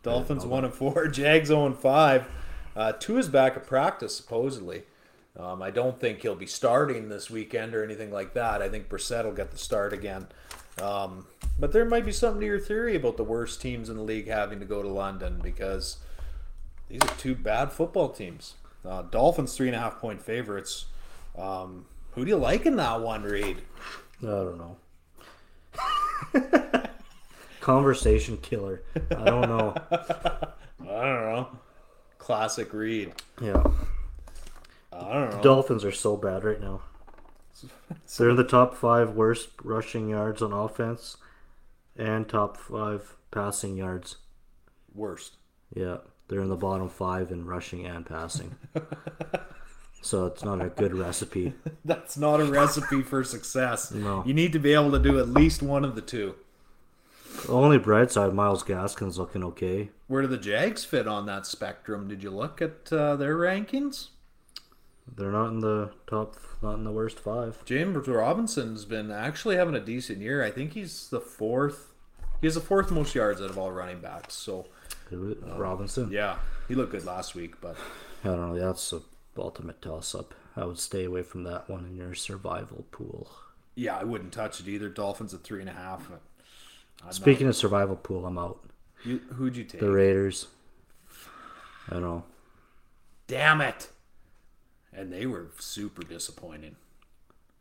Dolphins one and four, Jags zero and five. Uh, Tua is back at practice supposedly. Um, I don't think he'll be starting this weekend or anything like that. I think Brissett will get the start again. Um, but there might be something to your theory about the worst teams in the league having to go to London because these are two bad football teams. Uh, Dolphins three and a half point favorites. Um, who do you like in that one, Reed? I don't know. Conversation killer. I don't know. I don't know. Classic Reed. Yeah. I don't know. Dolphins are so bad right now. They're in the top five worst rushing yards on offense and top five passing yards. Worst. Yeah, they're in the bottom five in rushing and passing. so it's not a good recipe. That's not a recipe for success. No. You need to be able to do at least one of the two. The only bright side, Myles Gaskin's looking okay. Where do the Jags fit on that spectrum? Did you look at uh, their rankings? They're not in the top, not in the worst five. James Robinson's been actually having a decent year. I think he's the fourth. He has the fourth most yards out of all running backs. So is- um, Robinson. yeah, he looked good last week. But I don't know. That's the ultimate toss-up. I would stay away from that one in your survival pool. yeah, I wouldn't touch it either. Dolphins at three and a half. Speaking of survival pool, I'm out. you, who'd you take? The Raiders. I don't know. Damn it! And they were super disappointing.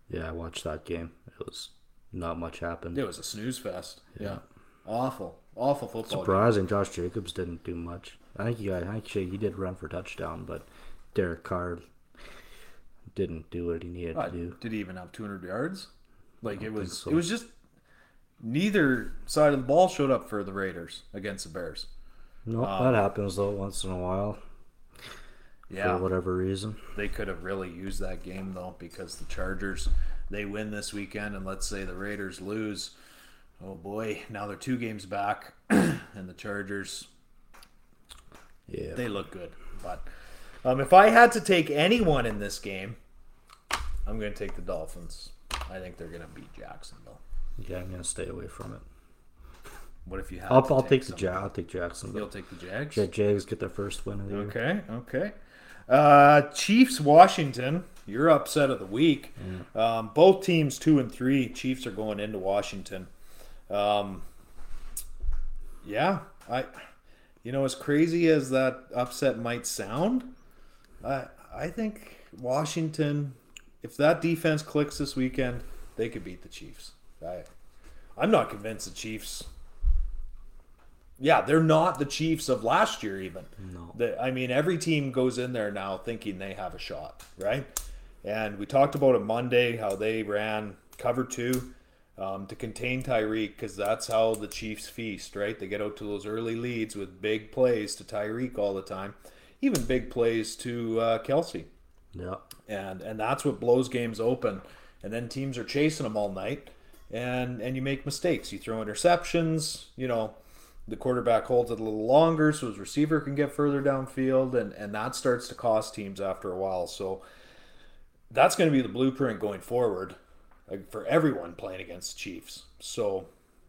Yeah, I watched that game. It was not much happened. It was a snooze fest. Yeah, awful, awful football. game. Surprising, Josh Jacobs didn't do much. I think he, I think he did run for touchdown, but Derek Carr didn't do what he needed Uh, to do. Did he even have 200 yards? Like it was, so. it was just neither side of the ball showed up for the Raiders against the Bears. No, that happens though once in a while Yeah, for whatever reason. they could have really used that game though because the Chargers they win this weekend, and let's say the Raiders lose. Oh boy, now they're two games back, and the Chargers Yeah, they look good. But um, if I had to take anyone in this game, I'm going to take the Dolphins. I think they're going to beat Jacksonville. yeah, I'm gonna stay away from it. What if you have? I'll, to I'll take the someone? Jag. I'll take Jacksonville. You'll take the Jags. Yeah, Jags get their first win of the year. Okay, okay. Uh, Chiefs, Washington. Your upset of the week. Um, both teams two and three. Chiefs are going into Washington. Um, yeah, I. You know, as crazy as that upset might sound, I I think Washington, if that defense clicks this weekend, they could beat the Chiefs. I, I'm not convinced the Chiefs yeah, they're not the Chiefs of last year, even. No. I mean, every team goes in there now thinking they have a shot, right? And we talked about it Monday how they ran cover two um, to contain Tyreek because that's how the Chiefs feast, right? They get out to those early leads with big plays to Tyreek all the time, even big plays to uh, Kelce Yeah, and and that's what blows games open. And then teams are chasing them all night, and and you make mistakes. You throw interceptions. You know, the quarterback holds it a little longer, so his receiver can get further downfield, and and that starts to cost teams after a while. So that's going to be the blueprint going forward for everyone playing against the Chiefs. So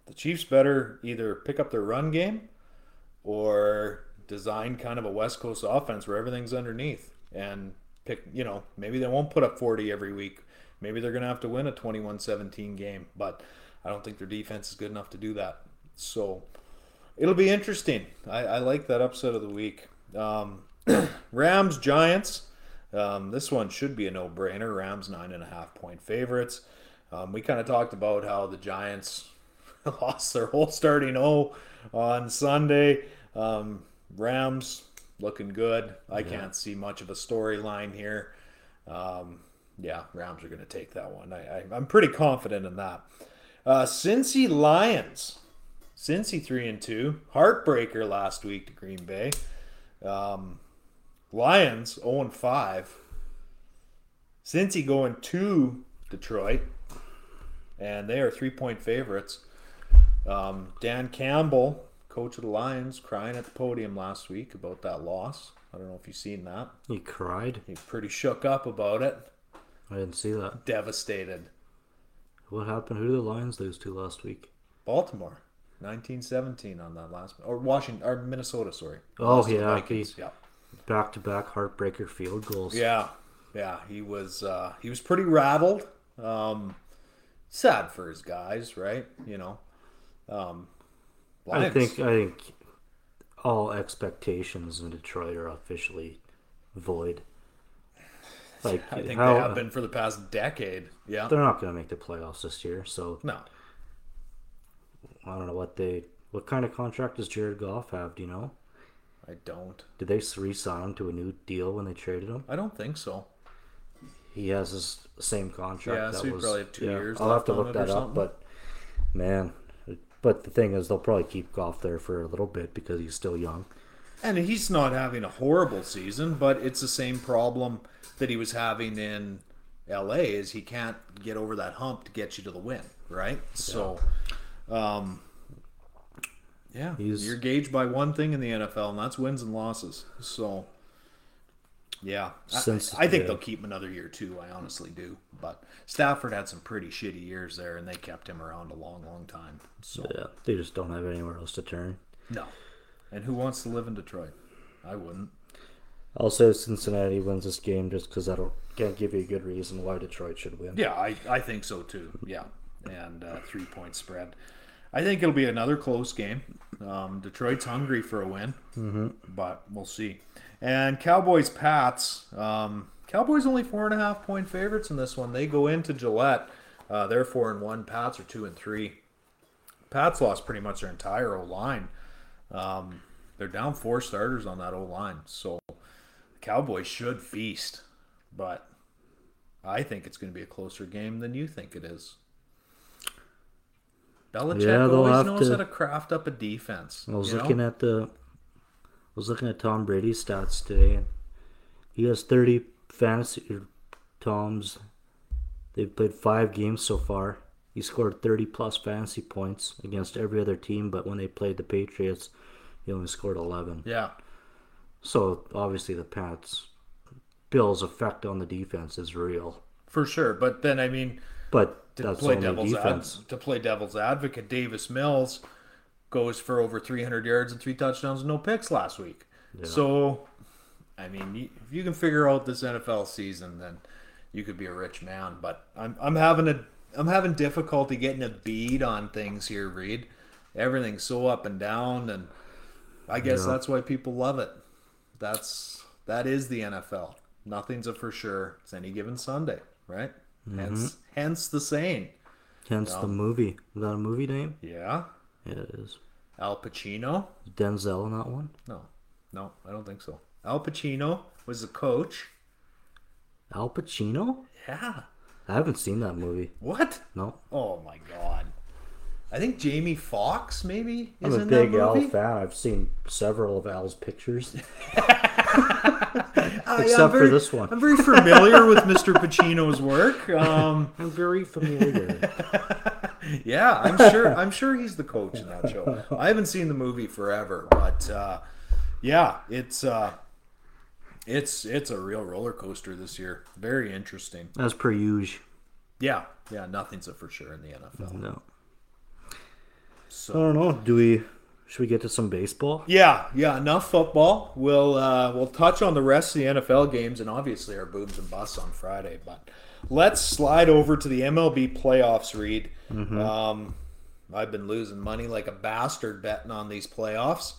the Chiefs better either pick up their run game or design kind of a West Coast offense where everything's underneath and pick, you know, maybe they won't put up 40 every week. Maybe they're going to have to win a 21 17 game, but I don't think their defense is good enough to do that. So it'll be interesting. I, I like that upset of the week. Um, Rams Giants. Um, this one should be a no-brainer. Rams nine and a half point favorites. Um, we kind of talked about how the Giants lost their whole starting O on Sunday. Um, Rams looking good. I can't see much of a storyline here. Um, yeah, Rams are going to take that one. I, I, I'm pretty confident in that. Uh, Cincy Lions. Cincy three and two. Heartbreaker last week to Green Bay. Um, Lions 0 and 5. Cincy going to Detroit, and they are three point favorites. Um, Dan Campbell, coach of the Lions, crying at the podium last week about that loss. I don't know if you've seen that. He cried. He's pretty shook up about it. I didn't see that. Devastated. What happened? Who did the Lions lose to last week? Baltimore, 1917 on that last, or Washington, or Minnesota, sorry. Oh, the yeah, Vikings. yeah. Back to back heartbreaker field goals. Yeah, yeah, he was uh, he was pretty rattled. Um, sad for his guys, right? You know, um, I think I think all expectations in Detroit are officially void. Like I think how they have been for the past decade. Yeah, they're not going to make the playoffs this year, so no, I don't know what they what kind of contract does Jared Goff have? Do you know? I don't. Did they re-sign him to a new deal when they traded him? I don't think so. He has his same contract. Yeah, that so he was, probably have two years I'll have to look that up, but man, but the thing is, they'll probably keep Goff there for a little bit because he's still young. And he's not having a horrible season, but it's the same problem that he was having in LA is he can't get over that hump to get you to the win, right? So um yeah, He's- you're gauged by one thing in the NFL and that's wins and losses. So yeah, I- I, think yeah. they'll keep him another year too. I honestly do. But Stafford had some pretty shitty years there, and they kept him around a long, long time. So Yeah, they just don't have anywhere else to turn. no. And who wants to live in Detroit? I wouldn't. I'll say Cincinnati wins this game just because I don't can't give you a good reason why Detroit should win. Yeah, I, I think so too. Yeah, and uh, three point spread. I think it'll be another close game. Um, Detroit's hungry for a win, mm-hmm. but we'll see. And Cowboys Pats. Um, Cowboys only four and a half point favorites in this one. They go into Gillette. Uh, they're four and one. Pats are two and three. Pats lost pretty much their entire O line. Um, they're down four starters on that O line, so the Cowboys should feast. But I think it's going to be a closer game than you think it is. Belichick Yeah, always have knows to- how to craft up a defense. I was you know? looking at the I was looking at Tom Brady's stats today and he has 30 fantasy er, Tom's they've played 5 games so far. He scored 30 plus fantasy points against every other team but when they played the Patriots he only scored 11. Yeah, So obviously the Pats Bills effect on the defense is real. for sure. But then, I mean, But to that's play devil's defense. ad, to play devil's advocate, Davis Mills goes for over 300 yards and three touchdowns and no picks last week. So, I mean, if you can figure out this NFL season, then you could be a rich man. But I'm I'm having a I'm having difficulty getting a bead on things here, Reed. Everything's so up and down, and I guess that's why people love it. That's that is the NFL. Nothing's a for sure. It's any given Sunday, right? Mm-hmm. Hence, hence the saying. Hence the movie. Is that a movie name? Yeah, Yeah, it is. Al Pacino. Denzel in that one? No, no, I don't think so. Al Pacino was the coach. Al Pacino? Yeah. I haven't seen that movie. What? No. Oh my god. I think Jamie Foxx maybe I'm a in big that Al fan. I've seen several of Al's pictures. Except I'm for this one. I'm very familiar with Mr. Pacino's work. Um, I'm very familiar. yeah, I'm sure. I'm sure he's the coach in that show. I haven't seen the movie forever, but uh, yeah, it's uh, it's it's a real roller coaster this year. Very interesting. As per usual. Yeah, yeah, nothing's a for sure in the NFL. No. So I So don't know. Do we? Should we get to some baseball? yeah, yeah, enough football. We'll uh, we'll touch on the rest of the NFL games and obviously our booms and busts on Friday. But let's slide over to the MLB playoffs. Reed. Um, I've been losing money like a bastard betting on these playoffs.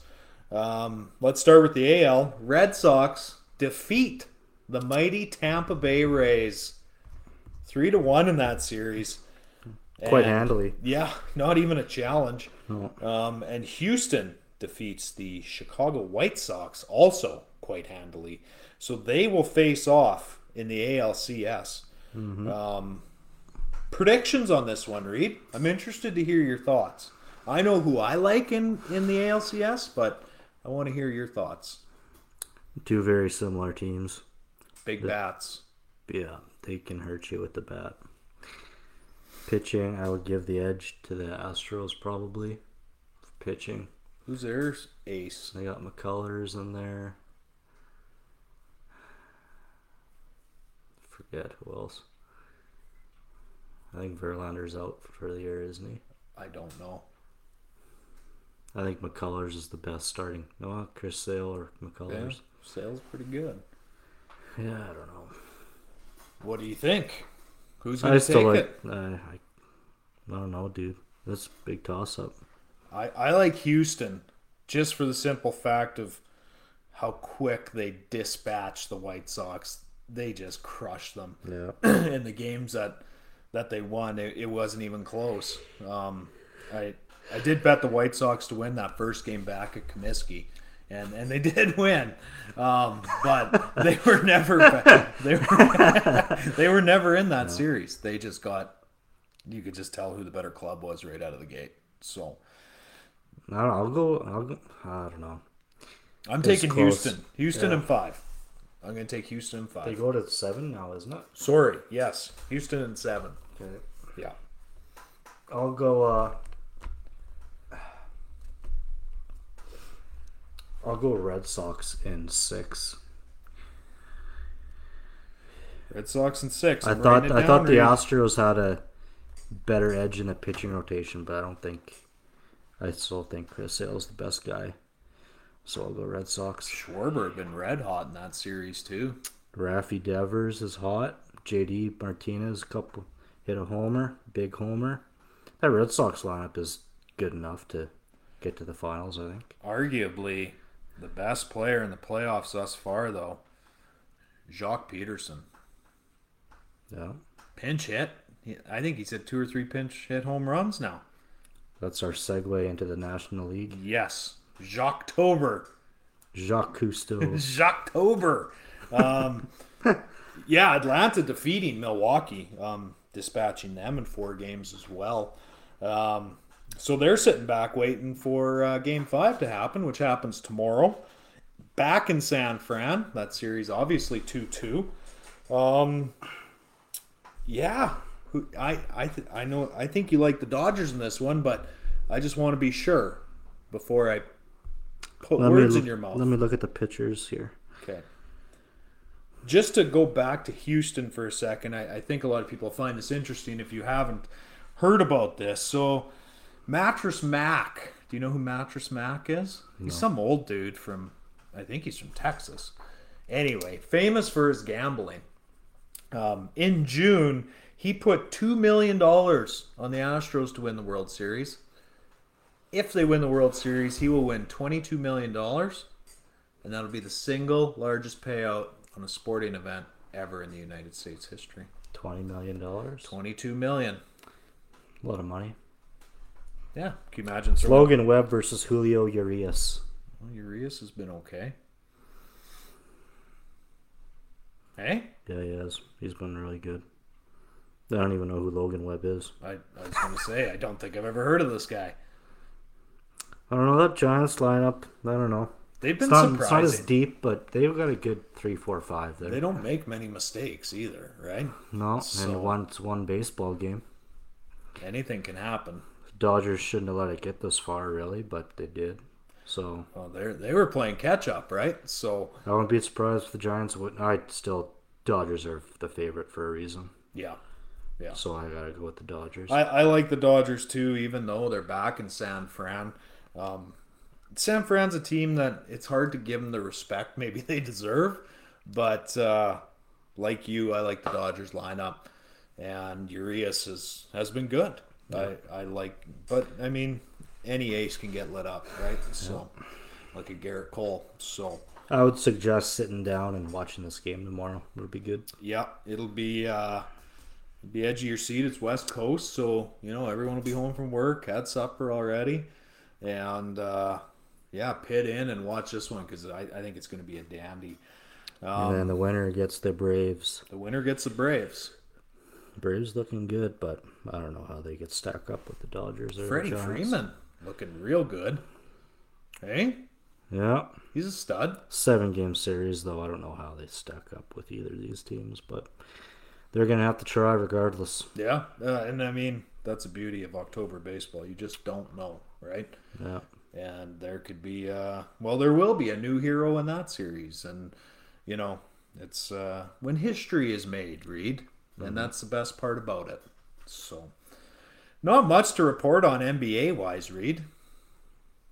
Um, let's start with the AL. Red Sox defeat the mighty Tampa Bay Rays three to one in that series. Quite And- handily. Yeah, not even a challenge. No. Um, and Houston defeats the Chicago White Sox also quite handily. So they will face off in the ALCS. Um, predictions on this one, Reed. I'm interested to hear your thoughts. I know who I like in, in the ALCS, but I want to hear your thoughts. Two very similar teams. Big bats. Yeah, they can hurt you with the bat. Pitching, I would give the edge to the Astros probably. Pitching, Who's their ace? they got McCullers in there. Forget who else. I think Verlander's out for the year, isn't he? I don't know. I think McCullers is the best starting. No, Chris Sale or Yeah, McCullers. Sale's pretty good. Yeah, I don't know. What do you think? Who's I going to take still like. it? Uh, I, I don't know, dude. That's a big toss up. I, I like Houston just for the simple fact of how quick they dispatch the White Sox. They just crushed them Yeah. in the games that that they won. It, it wasn't even close. Um, I I did bet the White Sox to win that first game back at Comiskey. And, and they did win, um, but they were never they were they were never in that series. They just got you could just tell who the better club was right out of the gate. So I don't know. I'll go. I'll go. I don't know. I'm It's taking close. Houston. Houston Yeah. and five. I'm going to take Houston and five. They go to seven now, isn't it? Sorry, yes, Houston and seven. Okay. Yeah, I'll go. uh I'll go Red Sox in six. Red Sox in six. I I'm thought I thought the. Astros had a better edge in the pitching rotation, but I don't think. I still think Chris Sale's the best guy, so I'll go Red Sox. Schwarber been red hot in that series too. Raffy Devers is hot. JD Martinez couple hit a homer, big homer. That Red Sox lineup is good enough to get to the finals. I think. Arguably, the best player in the playoffs thus far, though. Joc Pederson, Yeah, pinch hit. I think he's hit two or three pinch hit home runs now. that's our segue into the National League. Yes, Joctober. Jacques Cousteau. Joctober. Um, yeah, Atlanta defeating Milwaukee, um, dispatching them in four games as well. Um, so they're sitting back waiting for uh, game five to happen, which happens tomorrow. Back in San Fran. That series obviously 2 2. Um, yeah. I, I, th- I know I think you like the Dodgers in this one, but I just want to be sure before I put Let words look- in your mouth. Let me look at the pitchers here. Okay. Just to go back to Houston for a second, I, I think a lot of people find this interesting if you haven't heard about this. So, Mattress Mac. Do you know who Mattress Mac is? He's some old dude from, I think he's from Texas. Anyway, famous for his gambling. Um, in June, he put $2 million on the Astros to win the World Series. If they win the World Series, he will win $22 million and that'll be the single largest payout on a sporting event ever in the United States history. Twenty million dollars. 22 million. A lot of money. Yeah, can you imagine? throwing- Logan Webb versus Julio Urias. Well, Urias has been okay. Hey, Yeah, he has. He's been really good. I don't even know who Logan Webb is. I, I was going to say, I don't think I've ever heard of this guy. I don't know that Giants lineup. I don't know. They've It's been not, it's not as deep, but they've got a good three, four, five there. They don't make many mistakes either, right? no, So- and one it's one baseball game. Anything can happen. Dodgers shouldn't have let it get this far, really, but they did. So Well, they they were playing catch up, right? So I wouldn't be surprised if the Giants would. I still Dodgers are the favorite for a reason. yeah, yeah. So I gotta go with the Dodgers. I, I like the Dodgers too, even though they're back in San Fran. Um, San Fran's a team that it's hard to give them the respect maybe they deserve, but uh, like you, I like the Dodgers lineup, and Urias has has been good. I I like, but I mean, any ace can get lit up, right? So. like a Gerrit Cole. So I would suggest sitting down and watching this game tomorrow. Would be good. yeah, it'll be uh, be edge of your seat. It's West Coast, so you know everyone will be home from work, had supper already, and uh, yeah, pit in and watch this one because I, I think it's going to be a dandy. Um, and then the winner gets the Braves. The winner gets the Braves. Braves looking good, but I don't know how they get stacked up with the Dodgers. Or Freddie. Freeman looking real good. Hey, Yeah, he's a stud. seven game series though. I don't know how they stack up with either of these teams, but they're gonna have to try regardless. Yeah, uh, and I mean that's the beauty of October baseball. You just don't know, right? Yeah, And there could be, uh, well, there will be a new hero in that series, and you know, it's uh, when history is made, Reed, and that's the best part about it. So, not much to report on NBA wise, Reed.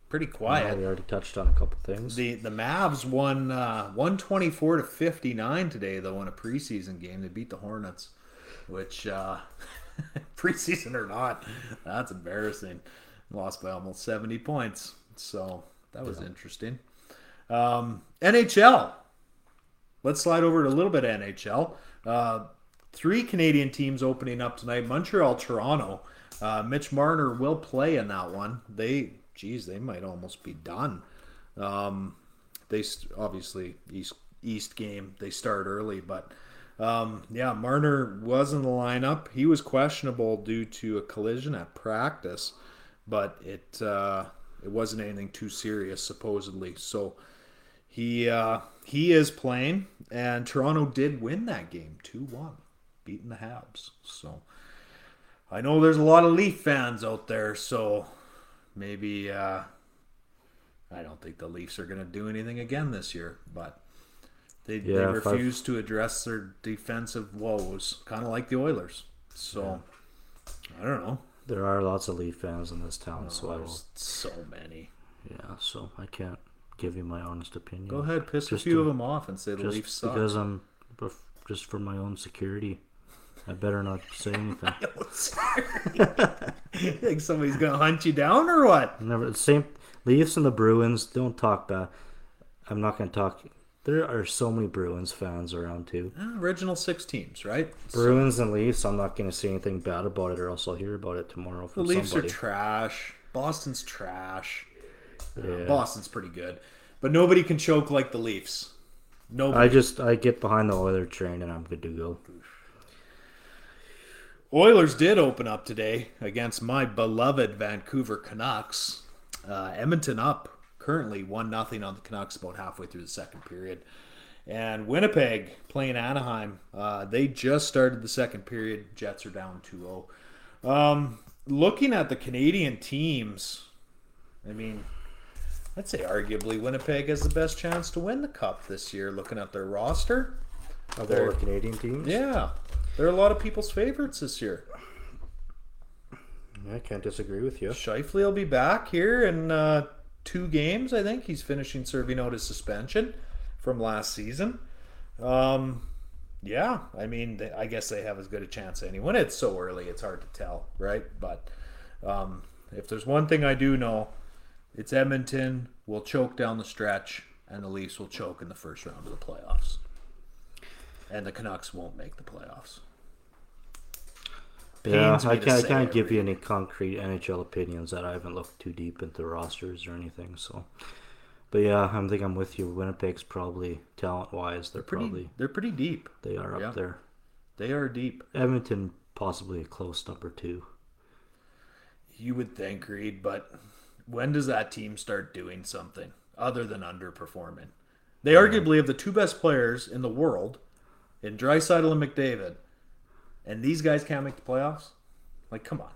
Pretty quiet. Yeah, we already touched on a couple things. The the Mavs won uh, 124 to 59 today though in a preseason game. They beat the Hornets, which uh, preseason or not, that's embarrassing. Lost by almost 70 points. So that was interesting. Um, NHL. Let's slide over to a little bit of NHL. Uh, three Canadian teams opening up tonight. Montreal, Toronto. Uh, Mitch Marner will play in that one. They, geez, they might almost be done. Um, they obviously East East game they start early, but um, yeah, Marner was in the lineup. He was questionable due to a collision at practice, but it uh, it wasn't anything too serious supposedly. So he uh, he is playing, and Toronto did win that game two one, beating the Habs. So I know there's a lot of Leaf fans out there, so maybe uh, I don't think the Leafs are going to do anything again this year, but they, they Yeah, I- refuse to address their defensive woes, kind of like the Oilers. So I don't know. There are lots of Leaf fans in this town, so I will. So many. Yeah, so I can't give you my honest opinion. Go ahead, piss a few to- of them off and say the Leafs suck. because I'm, just for my own security, I better not say anything. think somebody's gonna hunt you down or what? Never the same Leafs and the Bruins. Don't talk bad. I'm not going to talk. There are so many Bruins fans around too. Uh, Original six teams, right? Bruins and Leafs. I'm not going to say anything bad about it, or else I'll hear about it tomorrow The from Leafs somebody. are trash. Boston's trash. Uh, Boston's pretty good, but nobody can choke like the Leafs. Nobody. I just I get behind the Oiler train and I'm good to go. Oilers did open up today against my beloved Vancouver Canucks. Uh, Edmonton up currently one nothing on the Canucks about halfway through the second period, and Winnipeg playing Anaheim. Uh, they just started the second period. Jets are down 2-0. Um, looking at the Canadian teams, I mean, I'd say arguably Winnipeg has the best chance to win the cup this year. Looking at their roster, Of all the Canadian teams, yeah, they're a lot of people's favorites this year. I can't disagree with you. Scheifele will be back here in uh, two games. I think he's finishing serving out his suspension from last season. Um, yeah, I mean, they, I guess they have as good a chance as anyone. It's so early; it's hard to tell, right? But um, if there's one thing I do know, it's Edmonton will choke down the stretch, and the Leafs will choke in the first round of the playoffs, and the Canucks won't make the playoffs. Yeah, Pains I can't, I can't give you any concrete NHL opinions that I haven't looked too deep into rosters or anything. So, but yeah, I'm think I'm with you. Winnipeg's probably talent wise, they're, Pretty, probably they're pretty deep. they are up yeah. there. They are deep. Edmonton possibly a close number two. You would think, Reed, but when does that team start doing something other than underperforming? They arguably have the two best players in the world in Draisaitl and McDavid, and these guys can't make the playoffs. Like, come on,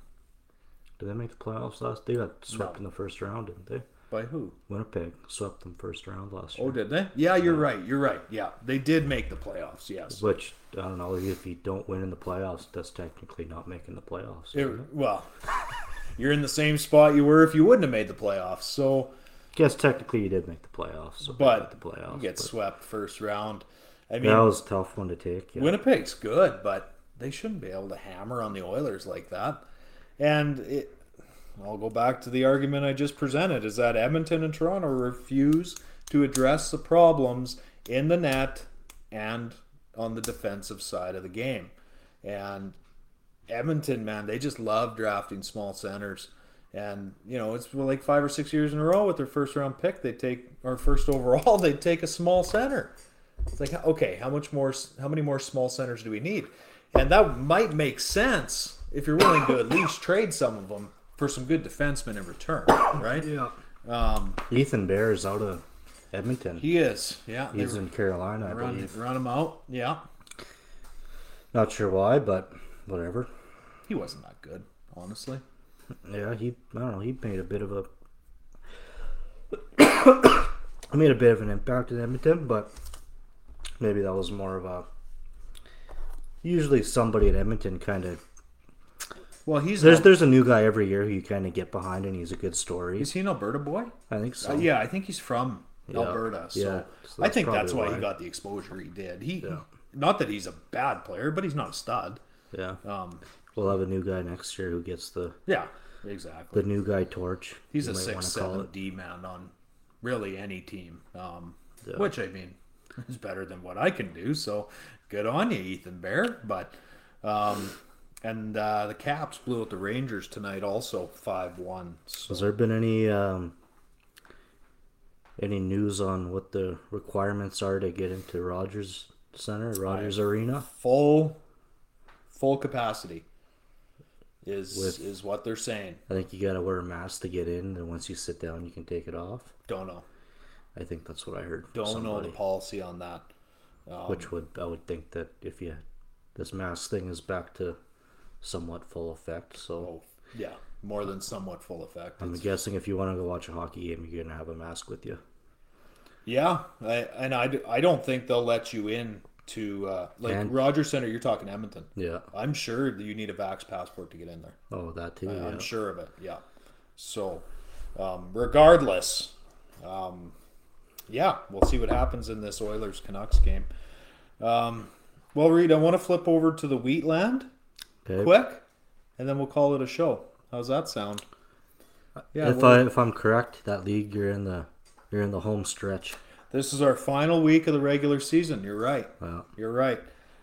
Did they make the playoffs last? They got swept No. in the first round, didn't they? by who? Winnipeg swept them first round last oh, year. Oh, did they? Yeah, you're right. You're right. Yeah, they did make the playoffs. Yes. Which I don't know if you don't win in the playoffs, that's technically not making the playoffs. It- well, you're in the same spot you were if you wouldn't have made the playoffs. So, guess technically you did make the playoffs. So but the playoffs. you get but swept first round. I mean, that was a tough one to take. Yeah. Winnipeg's good, but they shouldn't be able to hammer on the Oilers like that. And it, I'll go back to the argument I just presented: is that Edmonton and Toronto refuse to address the problems in the net and on the defensive side of the game, and Edmonton, man, they just love drafting small centers. And you know, it's like five or six years in a row with their first round pick, they take or first overall, they take a small center. It's like, okay, how much more? How many more small centers do we need? And that might make sense if you're willing to at least trade some of them for some good defensemen in return, right? Yeah. Um, Ethan Bear is out of Edmonton. he is, yeah. they He's in Carolina, I run, believe. run him out, yeah. Not sure why, but whatever. He wasn't that good, honestly. Yeah, he I don't know, he made a bit of a he made a bit of an impact in Edmonton, but maybe that was more of a usually somebody at Edmonton kind of Well, he's there's Al- there's a new guy every year who you kind of get behind and he's a good story. is he an Alberta boy? I think so. Uh, yeah, I think he's from Yeah. Alberta. So, Yeah, so I think that's why, why. he got the exposure he did. He, Yeah. not that he's a bad player, but he's not a stud. Yeah. Um, We'll have a new guy next year who gets the yeah, exactly. the new guy torch. He's a six seven. D man on really any team. Um, Yeah. which I mean is better than what I can do. So good on you, Ethan Bear. But um, and uh, the Caps blew out the Rangers tonight, also five one. So Has there been any um, any news on what the requirements are to get into Rogers Center, Rogers Arena? full full capacity is With- is what they're saying. I think you gotta wear a mask to get in, and once you sit down, you can take it off. Don't know. I think that's what I heard. Don't know the policy on that. Um, Which would I would think that if you this mask thing is back to somewhat full effect, so oh, yeah, more than somewhat full effect. I'm It's- guessing if you want to go watch a hockey game, you're gonna have a mask with you. Yeah, I, and I, I don't think they'll let you in to uh, like And- Rogers Center. You're talking Edmonton. Yeah. I'm sure that you need a Vax passport to get in there. Oh, that too. I- yeah. I'm sure of it. Yeah. So, um, regardless, um, yeah, we'll see what happens in this Oilers Canucks game. Um, well, Reed, I want to flip over to the Wheatland Okay. quick, and then we'll call it a show. How's that sound? Yeah. if I if I'm correct, that league you're in the you're in the home stretch. This is our final week of the regular season. You're right. Wow. You're right.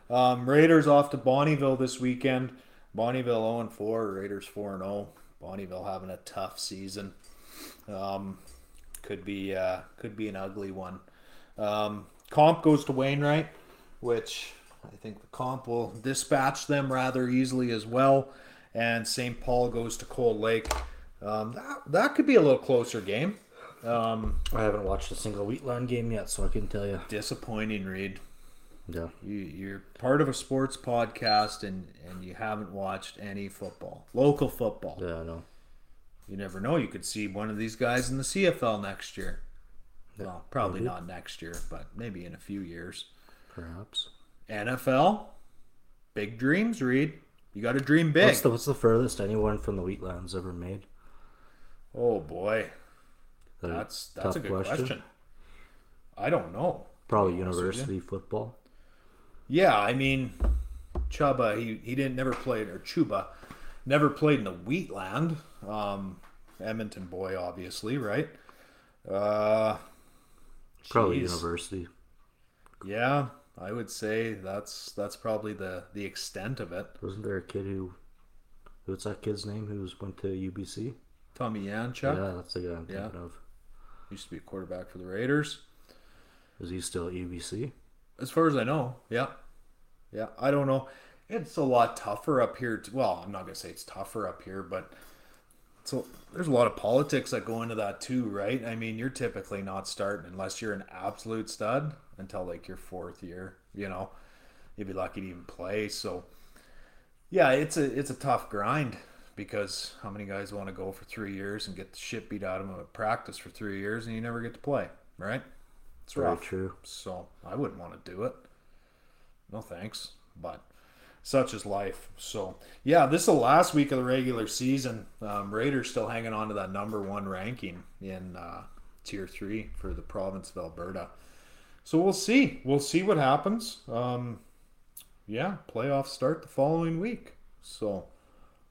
Um, Raiders off to Bonnyville this weekend. Bonnyville 0 4, Raiders 4 0. Bonnyville having a tough season. Um, could be uh, could be an ugly one. Um, comp goes to Wainwright, which I think the comp will dispatch them rather easily as well. And St. Paul goes to Cold Lake. Um, that, that could be a little closer game. Um, I haven't watched a single Wheatland game yet, so I can tell you. disappointing, Reed. Yeah. You, you're part of a sports podcast and, and you haven't watched any football, local football. Yeah, I know. You never know. You could see one of these guys in the CFL next year. Well, probably maybe. not next year, but maybe in a few years. Perhaps. NFL, big dreams, Reed. You got to dream big. What's the what's the furthest anyone from the Wheatlands ever made? oh boy, That a that's that's a good question. I don't know. Probably to be honest with university football. Yeah, I mean, Chuba, he, he didn't never played or Chuba, never played in the Wheatland. Um, Edmonton boy, obviously, right? Uh, Probably university. Yeah, I would say that's that's probably the the extent of it. Wasn't there a kid who what's that kid's name who went to UBC? Tommy Yanchuk Yeah, that's the guy I'm Yeah. thinking of. used to be a quarterback for the Raiders, Is he still at UBC? as far as I know. Yeah, yeah. I don't know. It's a lot tougher up here. To, well, I'm not gonna say it's tougher up here, but so there's a lot of politics that go into that too, right? I mean, you're typically not starting unless you're an absolute stud until like your fourth year. You know, you'd be lucky to even play. So, yeah, it's a it's a tough grind because how many guys want to go for three years and get the shit beat out of them at practice for three years and you never get to play, right? It's Very rough. true. So I wouldn't want to do it. No thanks. But such is life. So yeah, this is the last week of the regular season. Um, Raiders still hanging on to that number one ranking in uh, tier three for the province of Alberta. So we'll see. We'll see what happens. Um, yeah, playoffs start the following week. So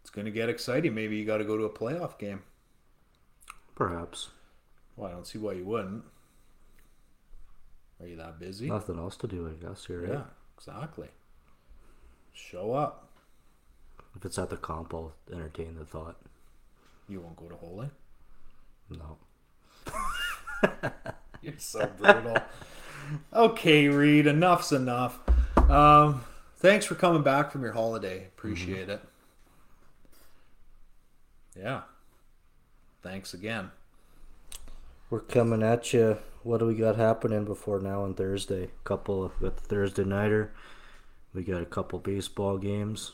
it's going to get exciting. Maybe you got to go to a playoff game. Perhaps. Well, I don't see why you wouldn't. Are you that busy? Nothing else to do, I guess. You're right. Yeah, exactly. Show up. If it's at the comp, I'll entertain the thought. You won't go to Holy. No. You're so brutal. okay, Reed, enough's enough. Um, thanks for coming back from your holiday. Appreciate it. Yeah. Thanks again. We're coming at you. What do we got happening before now and Thursday? Couple of the Thursday nighter. We got a couple baseball games.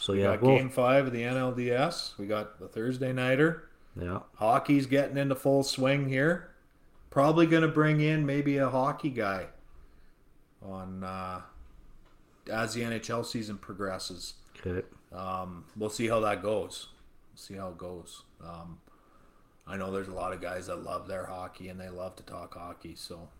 So We yeah, got we'll- game five of the NLDS. We got the Thursday nighter. yeah, Hockey's getting into full swing here. Probably going to bring in maybe a hockey guy on uh, as the NHL season progresses. okay. Um, we'll see how that goes. We'll see how it goes. Um, I know there's a lot of guys that love their hockey and they love to talk hockey, so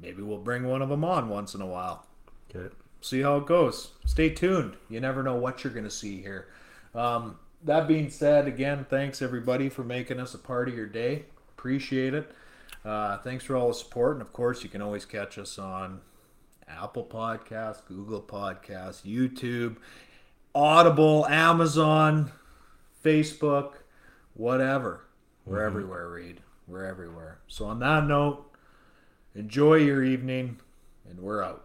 maybe we'll bring one of them on once in a while. Okay. See how it goes. Stay tuned. You never know what you're going to see here. Um, that being said, again, thanks everybody for making us a part of your day. Appreciate it. Uh, thanks for all the support, and of course, you can always catch us on Apple Podcasts, Google Podcasts, YouTube, Audible, Amazon, Facebook, whatever. We're everywhere, Reed. We're everywhere. So, on that note, enjoy your evening, and we're out.